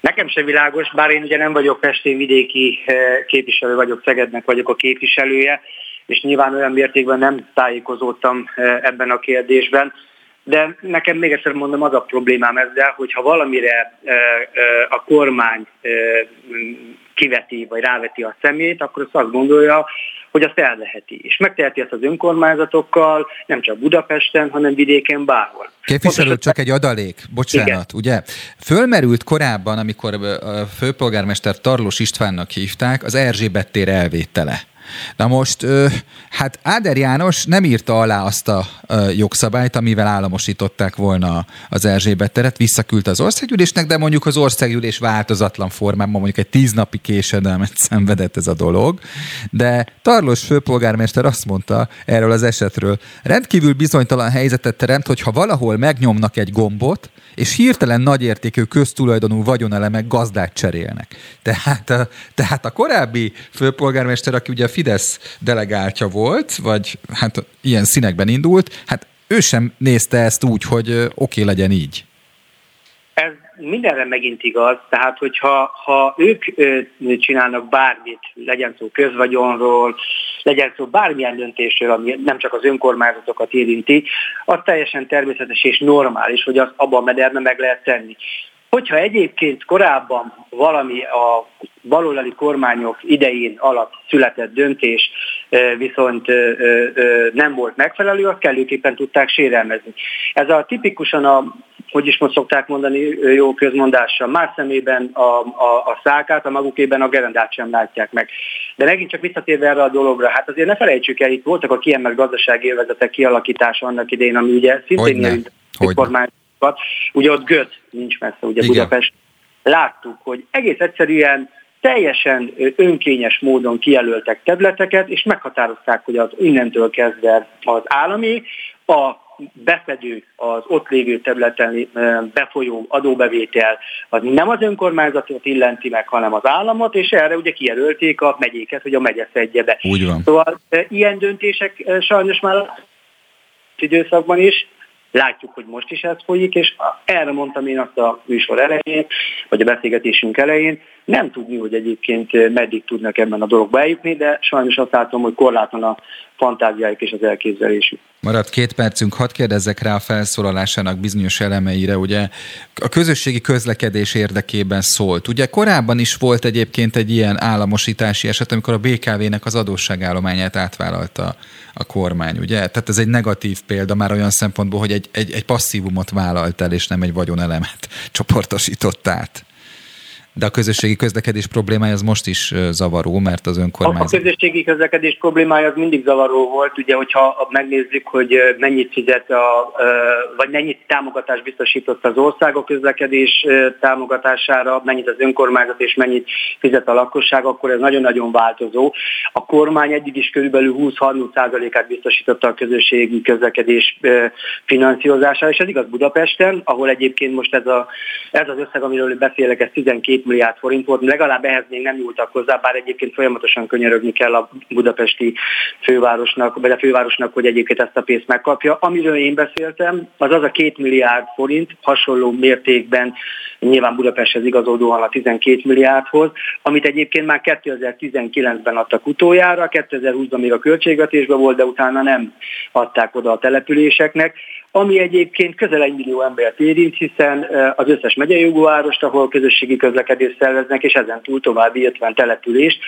S11: Nekem se világos, bár én ugye nem vagyok Pestén vidéki képviselő vagyok, Szegednek vagyok a képviselője, és nyilván olyan mértékben nem tájékozódtam ebben a kérdésben. De nekem még egyszer mondom, az a problémám ezzel, hogyha valamire a kormány kiveti vagy ráveti a szemét, akkor azt gondolja, hogy azt elveheti. És megteheti ezt az önkormányzatokkal, nem csak Budapesten, hanem vidéken bárhol.
S2: Képviselő, csak egy adalék, bocsánat, Igen. ugye? Fölmerült korábban, amikor a főpolgármester Tarlós Istvánnak hívták, az Erzsébet tér elvétele. Na most, hát Áder János nem írta alá azt a jogszabályt, amivel államosították volna az Erzsébet teret, visszaküldte az országgyűlésnek, de mondjuk az országgyűlés változatlan formában, mondjuk egy tíznapi késedelmet szenvedett ez a dolog, de Tarlos főpolgármester azt mondta erről az esetről, rendkívül bizonytalan helyzetet teremt, hogyha valahol megnyomnak egy gombot, és hirtelen nagyértékű köztulajdonú vagyonelemek gazdát cserélnek. Tehát, a, tehát a korábbi főpolgármester, aki ugye a Fidesz delegáltja volt, vagy hát ilyen színekben indult, hát ő sem nézte ezt úgy, hogy oké, okay, legyen így.
S11: Ez mindenre megint igaz, tehát hogyha ha ők csinálnak bármit, legyen szó közvagyonról, legyen szó bármilyen döntésről, ami nem csak az önkormányzatokat érinti, az teljesen természetes és normális, hogy az abban a mederben meg lehet tenni. Hogyha egyébként korábban valami a baloldali kormányok idején alatt született döntés viszont nem volt megfelelő, azt kellőképpen tudták sérelmezni. Ez a tipikusan a hogy is most szokták mondani jó közmondással, más szemében a, a, a szákát, a magukében a gerendát sem látják meg. De megint csak visszatérve erre a dologra, hát azért ne felejtsük el, itt voltak a kiemelt gazdasági élvezetek kialakítása annak idején, ami ugye szintén kormányokat. Ugye ott Göt nincs messze, ugye Igen. Budapest. Láttuk, hogy egész egyszerűen teljesen önkényes módon kijelöltek területeket, és meghatározták, hogy az innentől kezdve az állami, a beszedő az ott lévő területen befolyó adóbevétel az nem az önkormányzatot illenti meg, hanem az államot, és erre ugye kijelölték a megyéket, hogy a megye szedje be.
S2: Úgy van.
S11: Szóval ilyen döntések sajnos már időszakban is, Látjuk, hogy most is ez folyik, és erre mondtam én azt a műsor elején, vagy a beszélgetésünk elején, nem tudni, hogy egyébként meddig tudnak ebben a dologba eljutni, de sajnos azt látom, hogy korlátlan a fantáziájuk és az elképzelésük.
S2: Maradt két percünk, hadd kérdezzek rá a felszólalásának bizonyos elemeire, ugye a közösségi közlekedés érdekében szólt. Ugye korábban is volt egyébként egy ilyen államosítási eset, amikor a BKV-nek az adósságállományát átvállalta a kormány, ugye? Tehát ez egy negatív példa már olyan szempontból, hogy egy, egy, egy passzívumot vállalt el, és nem egy vagyonelemet csoportosított át. De a közösségi közlekedés problémája az most is zavaró, mert az önkormányzat...
S11: A közösségi közlekedés problémája az mindig zavaró volt, ugye, hogyha megnézzük, hogy mennyit fizet, a, vagy mennyit támogatást biztosított az ország a közlekedés támogatására, mennyit az önkormányzat és mennyit fizet a lakosság, akkor ez nagyon-nagyon változó. A kormány eddig is körülbelül 20-30%-át biztosította a közösségi közlekedés finanszírozására, és ez igaz Budapesten, ahol egyébként most ez, a, ez az összeg, amiről beszélek, ez 12 milliárd forint volt, legalább ehhez még nem nyúltak hozzá, bár egyébként folyamatosan könyörögni kell a budapesti fővárosnak, vagy a fővárosnak, hogy egyébként ezt a pénzt megkapja. Amiről én beszéltem, az az a két milliárd forint, hasonló mértékben nyilván Budapesthez igazodóan a 12 milliárdhoz, amit egyébként már 2019-ben adtak utoljára, 2020-ban még a költségvetésben volt, de utána nem adták oda a településeknek ami egyébként közel egy millió embert érint, hiszen az összes megyei jogúvárost, ahol közösségi közlekedést szerveznek, és ezen túl további 50 települést,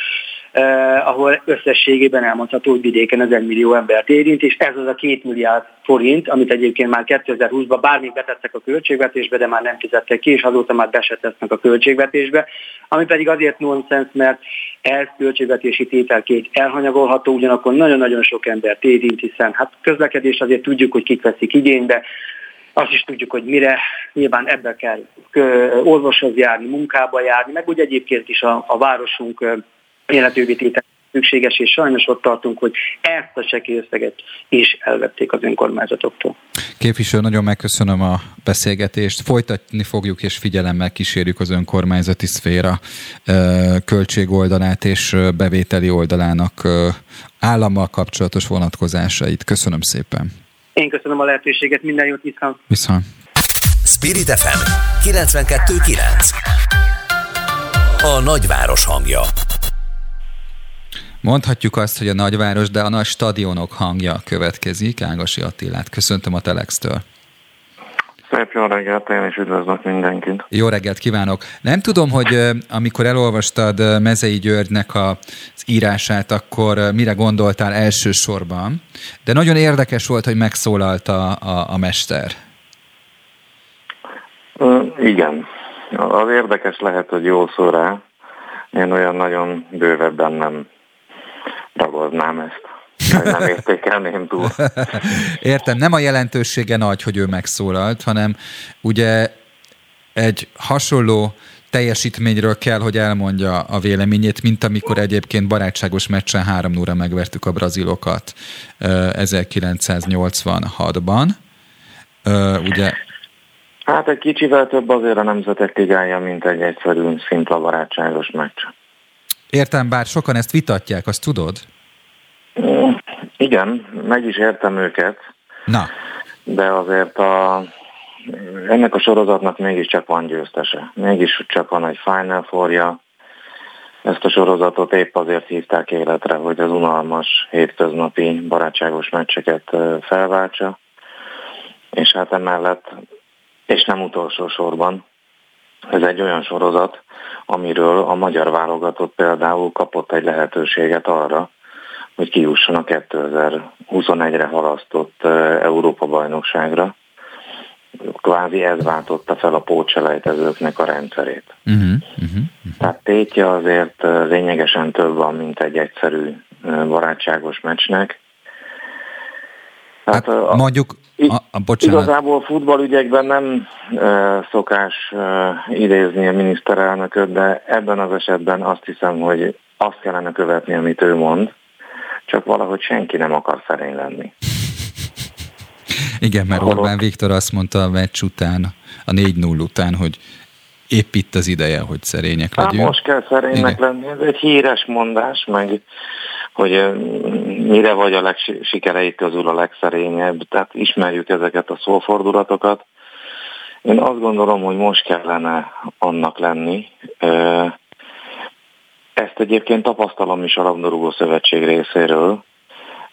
S11: eh, ahol összességében elmondható, hogy vidéken 1000 millió embert érint, és ez az a két milliárd forint, amit egyébként már 2020-ban bármit betettek a költségvetésbe, de már nem fizettek ki, és azóta már be se tesznek a költségvetésbe, ami pedig azért nonsens, mert ez költségvetési tételként elhanyagolható, ugyanakkor nagyon-nagyon sok embert érint, hiszen hát közlekedés azért tudjuk, hogy kik veszik igénybe, azt is tudjuk, hogy mire nyilván ebbe kell orvoshoz járni, munkába járni, meg úgy egyébként is a, a városunk életővé tétel szükséges, és sajnos ott tartunk, hogy ezt a seki összeget is elvették az önkormányzatoktól.
S2: Képviselő, nagyon megköszönöm a beszélgetést. Folytatni fogjuk és figyelemmel kísérjük az önkormányzati szféra költségoldalát és bevételi oldalának állammal kapcsolatos vonatkozásait. Köszönöm szépen.
S11: Én köszönöm a lehetőséget, minden jót viszont.
S2: Viszont.
S1: Spirit FM 92.9 A nagyváros hangja
S2: Mondhatjuk azt, hogy a nagyváros, de a nagy stadionok hangja következik. Ágasi Attilát köszöntöm a Telextől.
S12: Szép jó reggelt, én is üdvözlök mindenkit.
S2: Jó reggelt kívánok. Nem tudom, hogy amikor elolvastad Mezei Györgynek az írását, akkor mire gondoltál elsősorban, de nagyon érdekes volt, hogy megszólalt a, a, a mester.
S12: Igen. Az érdekes lehet, hogy jól szól rá. Én olyan nagyon bővebben nem ragadnám ezt. Nem értékelném túl.
S2: Értem, nem a jelentősége nagy, hogy ő megszólalt, hanem ugye egy hasonló teljesítményről kell, hogy elmondja a véleményét, mint amikor egyébként barátságos meccsen 3 0 megvertük a brazilokat 1986-ban. Ugye
S12: Hát egy kicsivel több azért a Nemzetek Ligája, mint egy egyszerű szimpla barátságos meccs.
S2: Értem, bár sokan ezt vitatják, azt tudod?
S12: Igen, meg is értem őket.
S2: Na.
S12: De azért a, ennek a sorozatnak mégiscsak van győztese. Mégis csak van egy Final Four-ja. Ezt a sorozatot épp azért hívták életre, hogy az unalmas hétköznapi barátságos meccseket felváltsa. És hát emellett, és nem utolsó sorban, ez egy olyan sorozat, amiről a magyar válogatott például kapott egy lehetőséget arra, hogy kijusson a 2021-re halasztott Európa-bajnokságra. Kvázi ez váltotta fel a pótselejtezőknek a rendszerét. Uh-huh, uh-huh, uh-huh. Tehát tétje azért lényegesen több van, mint egy egyszerű barátságos meccsnek.
S2: Hát, hát mondjuk, a, a,
S12: bocsánat. Igazából futballügyekben nem e, szokás e, idézni a miniszterelnököt, de ebben az esetben azt hiszem, hogy azt kellene követni, amit ő mond, csak valahogy senki nem akar szerény lenni.
S2: Igen, mert Holott... Orbán Viktor azt mondta a meccs után, a 4-0 után, hogy épp itt az ideje, hogy szerények legyünk.
S12: Hát most kell szerénynek Igen. lenni, ez egy híres mondás, meg hogy mire vagy a legsikereik közül a legszerényebb, tehát ismerjük ezeket a szófordulatokat. Én azt gondolom, hogy most kellene annak lenni, ezt egyébként tapasztalom is a Labdarúgó Szövetség részéről,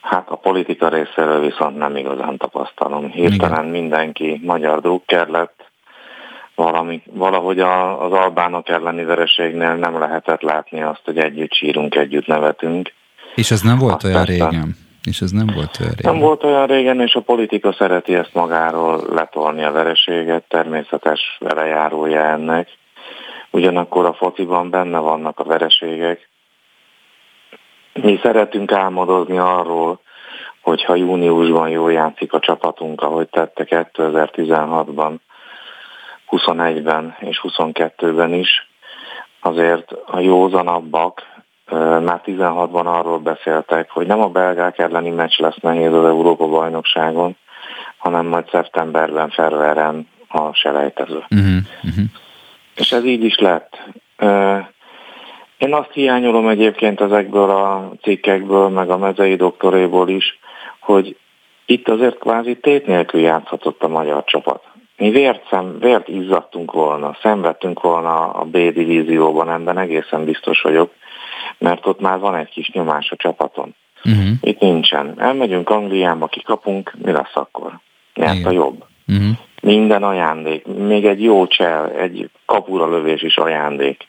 S12: hát a politika részéről viszont nem igazán tapasztalom. Hirtelen mindenki magyar drukker lett, valami, valahogy a, az albánok elleni vereségnél nem lehetett látni azt, hogy együtt sírunk, együtt nevetünk.
S2: És ez nem volt azt olyan persze, régen. És ez nem volt olyan régen.
S12: Nem volt olyan régen, és a politika szereti ezt magáról letolni a vereséget, természetes velejárója ennek ugyanakkor a fociban benne vannak a vereségek. Mi szeretünk álmodozni arról, hogyha júniusban jól játszik a csapatunk, ahogy tette 2016-ban, 21-ben és 22-ben is, azért a józanabbak már 16-ban arról beszéltek, hogy nem a belgák elleni meccs lesz nehéz az Európa-bajnokságon, hanem majd szeptemberben Ferveren a selejtező. Uh-huh, uh-huh. És ez így is lett. Én azt hiányolom egyébként ezekből a cikkekből, meg a mezei doktoréból is, hogy itt azért kvázi tét nélkül játszhatott a magyar csapat. Mi vért, szem, vért izzadtunk volna, szenvedtünk volna a B divízióban, ebben egészen biztos vagyok, mert ott már van egy kis nyomás a csapaton. Uh-huh. Itt nincsen. Elmegyünk Angliába, kikapunk, mi lesz akkor? Nyert a jobb. Uh-huh. Minden ajándék, még egy jó csel, egy kapura lövés is ajándék.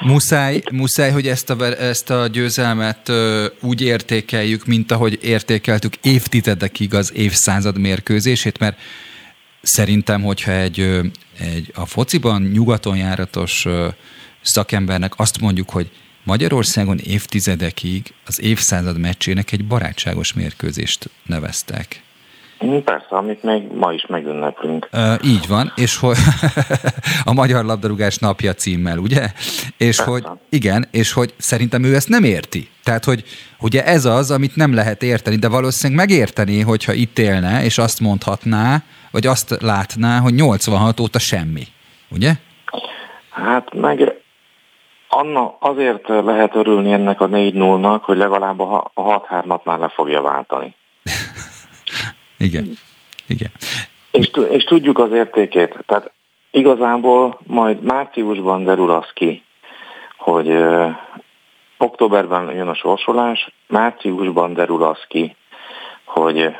S2: Muszáj, muszáj, hogy ezt a, ezt a győzelmet ö, úgy értékeljük, mint ahogy értékeltük évtizedekig az évszázad mérkőzését, mert szerintem, hogyha egy, egy a fociban nyugaton járatos ö, szakembernek azt mondjuk, hogy Magyarországon évtizedekig az évszázad meccsének egy barátságos mérkőzést neveztek.
S12: Persze, amit még ma is megünneplünk.
S2: Uh, így van, és hogy a Magyar Labdarúgás napja címmel, ugye? És Persze. hogy igen, és hogy szerintem ő ezt nem érti. Tehát, hogy ugye ez az, amit nem lehet érteni, de valószínűleg megérteni, hogyha itt élne, és azt mondhatná, vagy azt látná, hogy 86 óta semmi, ugye?
S12: Hát meg Anna azért lehet örülni ennek a 4-0-nak, hogy legalább a 6-3-at már le fogja váltani.
S2: Igen. Igen.
S12: És, és tudjuk az értékét. Tehát igazából majd márciusban derül az ki, hogy ö, októberben jön a sorsolás, márciusban derül az ki, hogy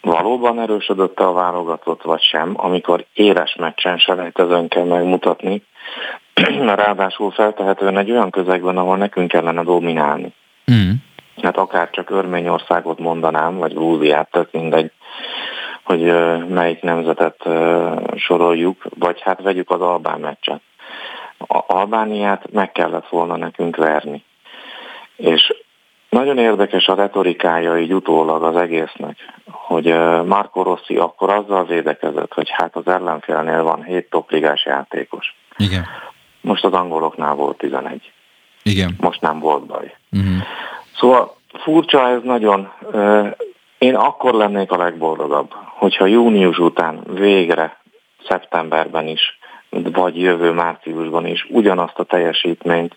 S12: valóban erősödött a válogatott, vagy sem, amikor éles meccsen selejtezőn kell megmutatni, ráadásul feltehetően egy olyan közegben, ahol nekünk kellene dominálni. Mm. Hát akár csak Örményországot mondanám, vagy Grúziát, tehát mindegy, hogy melyik nemzetet soroljuk, vagy hát vegyük az Albán meccset. A Albániát meg kellett volna nekünk verni. És nagyon érdekes a retorikája így utólag az egésznek, hogy Marco Rossi akkor azzal védekezett, hogy hát az ellenfélnél van hét topligás játékos.
S2: Igen.
S12: Most az angoloknál volt 11.
S2: Igen.
S12: Most nem volt baj. Uh-huh. Szóval furcsa ez nagyon. Én akkor lennék a legboldogabb, hogyha június után végre szeptemberben is, vagy jövő márciusban is ugyanazt a teljesítményt,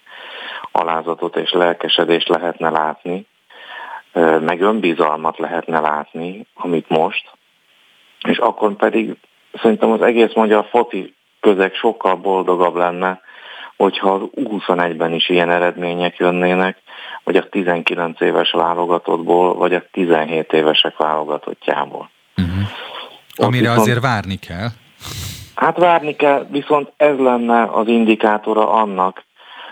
S12: alázatot és lelkesedést lehetne látni, meg önbizalmat lehetne látni, amit most, és akkor pedig szerintem az egész magyar foci közeg sokkal boldogabb lenne, hogyha az 21-ben is ilyen eredmények jönnének, vagy a 19 éves válogatottból, vagy a 17 évesek válogatottjából. Uh-huh.
S2: Amire viszont, azért várni kell.
S12: Hát várni kell, viszont ez lenne az indikátora annak,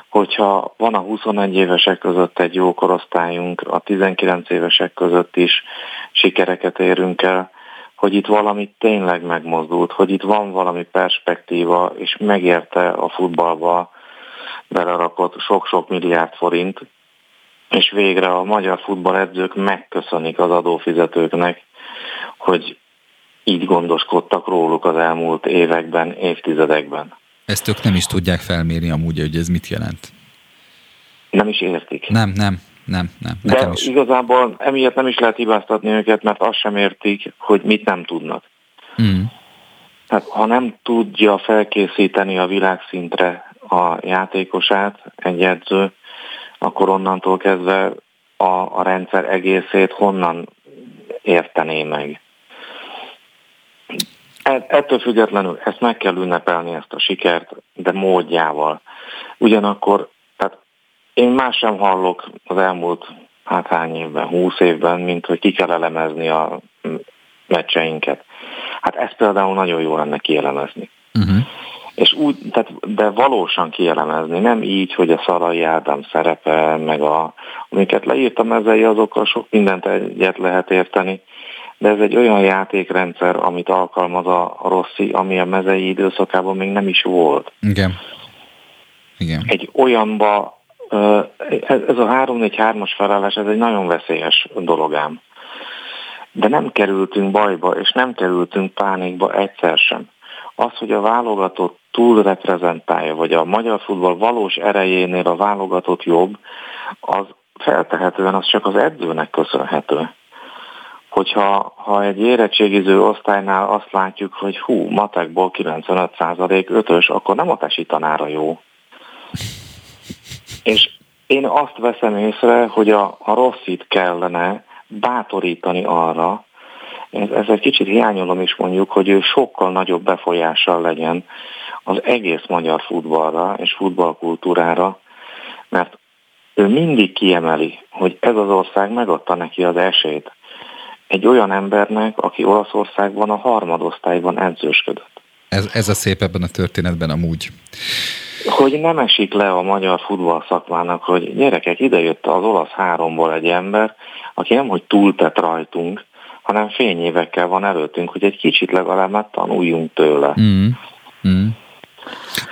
S12: hogyha van a 21 évesek között egy jó korosztályunk, a 19 évesek között is sikereket érünk el, hogy itt valami tényleg megmozdult, hogy itt van valami perspektíva, és megérte a futballba belerakott sok-sok milliárd forint, és végre a magyar futballedzők megköszönik az adófizetőknek, hogy így gondoskodtak róluk az elmúlt években, évtizedekben.
S2: Ezt ők nem is tudják felmérni amúgy, hogy ez mit jelent.
S12: Nem is értik.
S2: Nem, nem, nem, nem.
S12: Nekem De is. igazából emiatt nem is lehet hibáztatni őket, mert azt sem értik, hogy mit nem tudnak. Mm. Hát, ha nem tudja felkészíteni a világszintre a játékosát egy edző, akkor onnantól kezdve a, a rendszer egészét honnan értené meg. E, ettől függetlenül ezt meg kell ünnepelni, ezt a sikert, de módjával. Ugyanakkor, tehát én más sem hallok az elmúlt hát hány évben, húsz évben, mint hogy ki kell elemezni a meccseinket. Hát ezt például nagyon jó lenne kielemezni. Uh-huh és úgy, tehát, de valósan kielemezni, nem így, hogy a Szarai Ádám szerepe, meg a, amiket leírtam ezzel, azokkal sok mindent egyet lehet érteni, de ez egy olyan játékrendszer, amit alkalmaz a Rossi, ami a mezei időszakában még nem is volt.
S2: Igen. Igen.
S12: Egy olyanba, ez a 3-4-3-as felállás, ez egy nagyon veszélyes dologám. De nem kerültünk bajba, és nem kerültünk pánikba egyszer sem. Az, hogy a válogatott túl reprezentálja, vagy a magyar futball valós erejénél a válogatott jobb, az feltehetően az csak az edzőnek köszönhető. Hogyha ha egy érettségiző osztálynál azt látjuk, hogy hú, matekból 95% ötös, akkor nem a tesi tanára jó. És én azt veszem észre, hogy a, a rosszit kellene bátorítani arra, ez, ez egy kicsit hiányolom is mondjuk, hogy ő sokkal nagyobb befolyással legyen az egész magyar futballra és futballkultúrára, mert ő mindig kiemeli, hogy ez az ország megadta neki az esélyt egy olyan embernek, aki Olaszországban a harmadosztályban edzősködött.
S2: Ez, ez a szép ebben a történetben amúgy.
S12: Hogy nem esik le a magyar futball szakmának, hogy gyerekek, idejött az olasz háromból egy ember, aki nem, hogy túltett rajtunk, hanem fényévekkel van előttünk, hogy egy kicsit legalább már tanuljunk tőle. Mm. Mm.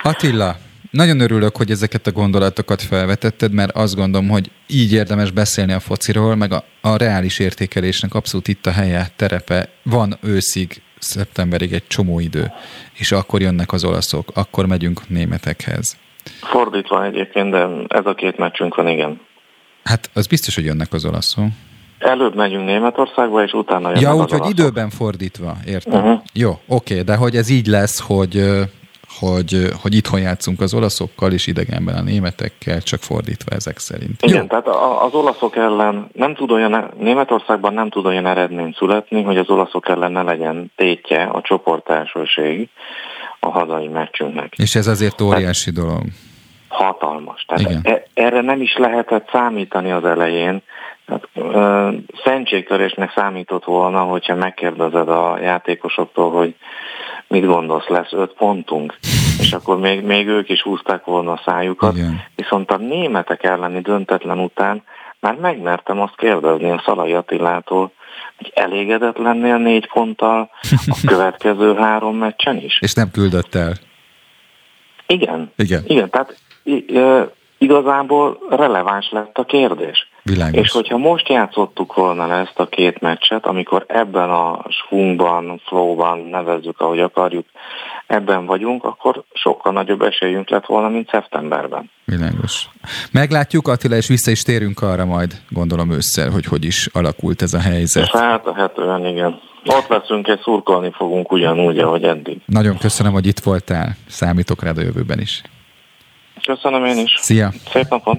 S2: Attila, nagyon örülök, hogy ezeket a gondolatokat felvetetted, mert azt gondolom, hogy így érdemes beszélni a fociról, meg a, a reális értékelésnek abszolút itt a helye, terepe. Van őszig, szeptemberig egy csomó idő, és akkor jönnek az olaszok, akkor megyünk németekhez.
S12: Fordítva egyébként, de ez a két meccsünk van, igen.
S2: Hát az biztos, hogy jönnek az olaszok.
S12: Előbb megyünk Németországba, és utána jönnek
S2: Ja, úgyhogy időben fordítva, értem. Uh-huh. Jó, oké, de hogy ez így lesz, hogy hogy, hogy itthon játszunk az olaszokkal, és idegenben a németekkel, csak fordítva ezek szerint.
S12: Igen, Jó. tehát az olaszok ellen nem tud olyan, Németországban nem tud olyan eredmény születni, hogy az olaszok ellen ne legyen tétje a csoportelsőség a hazai meccsünknek.
S2: És ez azért óriási tehát, dolog.
S12: Hatalmas. Tehát Igen. E, erre nem is lehetett számítani az elején. Hát, ö, szentségtörésnek számított volna, hogyha megkérdezed a játékosoktól, hogy mit gondolsz, lesz öt pontunk? És akkor még, még ők is húzták volna a szájukat. Igen. Viszont a németek elleni döntetlen után már megmertem azt kérdezni a Szalai Attilától, hogy elégedett lennél négy ponttal a következő három meccsen is.
S2: És nem küldött el.
S12: Igen.
S2: Igen.
S12: Igen, tehát igazából releváns lett a kérdés.
S2: Világos.
S12: És hogyha most játszottuk volna ezt a két meccset, amikor ebben a swungban, flowban, nevezzük, ahogy akarjuk, ebben vagyunk, akkor sokkal nagyobb esélyünk lett volna, mint szeptemberben.
S2: Világos. Meglátjuk, Attila, és vissza is térünk arra majd, gondolom ősszel, hogy hogy is alakult ez a helyzet.
S12: Hát, hát olyan, igen. Ott leszünk, és szurkolni fogunk ugyanúgy, ahogy eddig.
S2: Nagyon köszönöm, hogy itt voltál. Számítok rád a jövőben is.
S12: Köszönöm én is.
S2: Szia!
S12: Szép napot!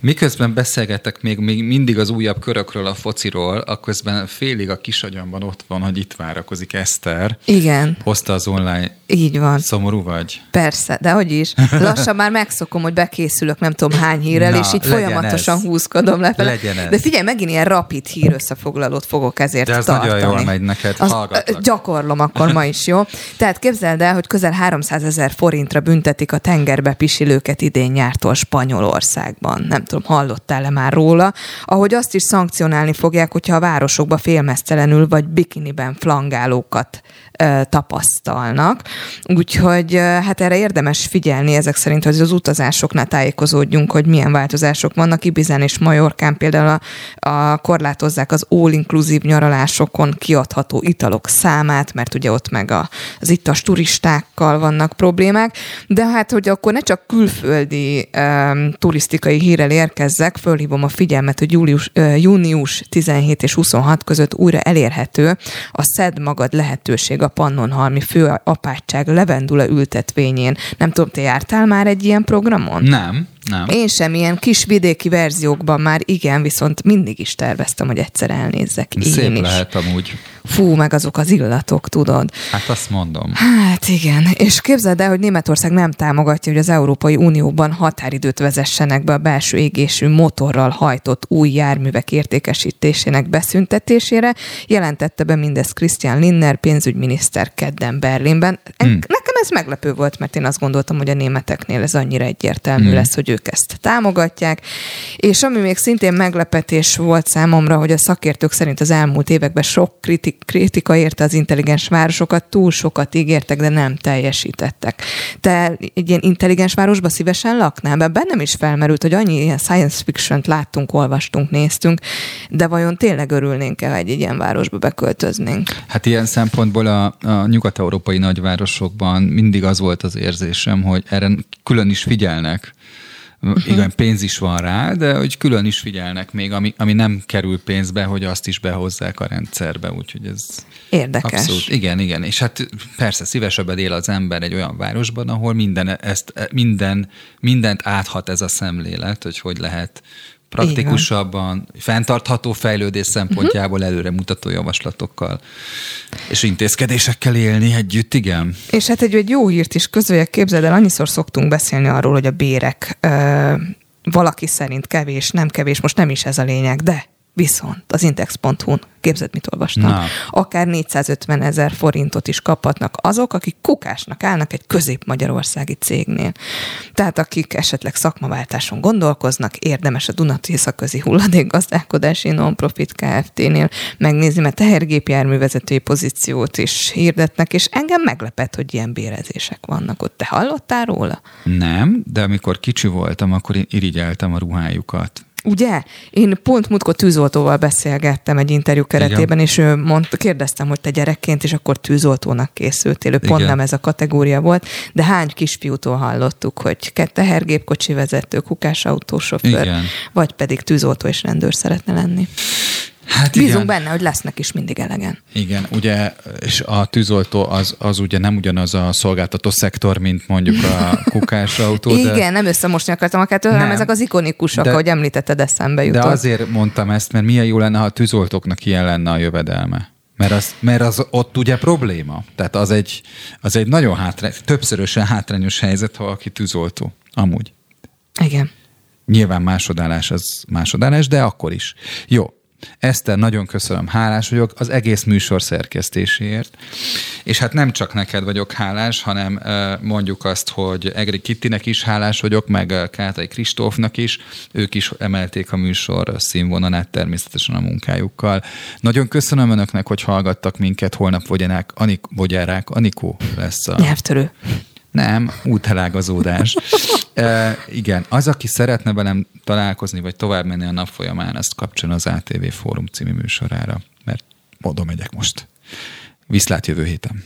S2: Miközben beszélgetek még, még mindig az újabb körökről, a fociról, akközben félig a kisagyamban ott van, hogy itt várakozik Eszter.
S13: Igen.
S2: Hozta az online.
S13: Így van.
S2: Szomorú vagy?
S13: Persze, de hogy is. Lassan már megszokom, hogy bekészülök nem tudom hány hírrel, Na, és így folyamatosan ez. húzkodom lefelé.
S2: Legyen ez.
S13: De figyelj, megint ilyen rapid hír összefoglalót fogok ezért
S2: De ez
S13: tartani.
S2: nagyon jól megy neked, Azt,
S13: Gyakorlom akkor ma is, jó? Tehát képzeld el, hogy közel 300 ezer forintra büntetik a tengerbe pisilőket idén nyártól Spanyolországban. Nem tudom, hallottál-e már róla, ahogy azt is szankcionálni fogják, hogyha a városokba félmeztelenül vagy bikiniben flangálókat tapasztalnak. Úgyhogy hát erre érdemes figyelni ezek szerint, hogy az utazásoknál tájékozódjunk, hogy milyen változások vannak. Ibizán és Majorkán például a, a korlátozzák az all-inclusive nyaralásokon kiadható italok számát, mert ugye ott meg a, az ittas turistákkal vannak problémák, de hát, hogy akkor ne csak külföldi um, turisztikai hírrel érkezzek, fölhívom a figyelmet, hogy július, június 17 és 26 között újra elérhető a Szed magad lehetőség a Pannonhalmi főapátság levendula ültetvényén. Nem tudom, te jártál már egy ilyen programon?
S2: Nem,
S13: Nem. Én sem, ilyen kis vidéki verziókban már igen, viszont mindig is terveztem, hogy egyszer elnézzek.
S2: Szép
S13: én is.
S2: lehet amúgy.
S13: Fú, meg azok az illatok, tudod.
S2: Hát azt mondom.
S13: Hát igen, és képzeld el, hogy Németország nem támogatja, hogy az Európai Unióban határidőt vezessenek be a belső égésű motorral hajtott új járművek értékesítésének beszüntetésére. Jelentette be mindezt Christian Linner, pénzügyminiszter kedden Berlinben. Hmm. Nekem ez meglepő volt, mert én azt gondoltam, hogy a németeknél ez annyira egyértelmű hmm. lesz, hogy ők ezt támogatják. És ami még szintén meglepetés volt számomra, hogy a szakértők szerint az elmúlt években sok kritik kritika érte az intelligens városokat, túl sokat ígértek, de nem teljesítettek. Te egy ilyen intelligens városba szívesen laknál? Mert bennem is felmerült, hogy annyi ilyen science fiction-t láttunk, olvastunk, néztünk, de vajon tényleg örülnénk-e, ha egy ilyen városba beköltöznénk?
S2: Hát ilyen szempontból a, a nyugat-európai nagyvárosokban mindig az volt az érzésem, hogy erre külön is figyelnek Uh-huh. Igen, pénz is van rá, de hogy külön is figyelnek még, ami, ami nem kerül pénzbe, hogy azt is behozzák a rendszerbe, úgyhogy ez
S13: Érdekes.
S2: Abszolút, igen, igen. És hát persze szívesebben él az ember egy olyan városban, ahol minden, ezt, minden, mindent áthat ez a szemlélet, hogy hogy lehet praktikusabban, fenntartható fejlődés szempontjából uh-huh. előre mutató javaslatokkal és intézkedésekkel élni együtt, igen.
S13: És hát egy, egy jó hírt is közöljek, képzeld el, annyiszor szoktunk beszélni arról, hogy a bérek ö, valaki szerint kevés, nem kevés, most nem is ez a lényeg, de Viszont az index.hu-n, képzeld, mit olvastam, Na. akár 450 ezer forintot is kaphatnak azok, akik kukásnak állnak egy közép-magyarországi cégnél. Tehát akik esetleg szakmaváltáson gondolkoznak, érdemes a Dunat északközi hulladékgazdálkodási non-profit Kft-nél megnézni, mert tehergépjárművezetői pozíciót is hirdetnek, és engem meglepett, hogy ilyen bérezések vannak ott. Te hallottál róla?
S2: Nem, de amikor kicsi voltam, akkor én irigyeltem a ruhájukat
S13: Ugye? Én pont múltkor tűzoltóval beszélgettem egy interjú keretében, Igen. és ő mondta, kérdeztem, hogy te gyerekként, és akkor tűzoltónak készültél. Ő pont nem ez a kategória volt, de hány kisfiútól hallottuk, hogy tehergépkocsi vezető, kukásautósofőr, Igen. vagy pedig tűzoltó és rendőr szeretne lenni. Hát Bízunk igen. benne, hogy lesznek is mindig elegen.
S2: Igen, ugye, és a tűzoltó az, az ugye nem ugyanaz a szolgáltató szektor, mint mondjuk a kukás autó.
S13: De... Igen, nem összemosni akartam a kettőt, hanem ezek az ikonikusok, de, ahogy említetted, eszembe jutott.
S2: De azért mondtam ezt, mert milyen jó lenne, ha a tűzoltóknak ilyen lenne a jövedelme. Mert az, mert az ott ugye probléma. Tehát az egy, az egy nagyon hátrány, többszörösen hátrányos helyzet, ha aki tűzoltó. Amúgy.
S13: Igen.
S2: Nyilván másodállás az másodállás, de akkor is. Jó, Eszter, nagyon köszönöm, hálás vagyok az egész műsor szerkesztéséért. És hát nem csak neked vagyok hálás, hanem mondjuk azt, hogy Egri Kittinek is hálás vagyok, meg Kátai Kristófnak is. Ők is emelték a műsor színvonalát természetesen a munkájukkal. Nagyon köszönöm önöknek, hogy hallgattak minket. Holnap Vogyarák, Anik, Vogyarák Anikó lesz a...
S13: Nyelvtörő.
S2: Nem, útelágazódás. e, igen, az, aki szeretne velem találkozni, vagy tovább menni a nap folyamán, azt kapcsoljon az ATV Fórum című műsorára, mert oda megyek most. Viszlát jövő héten.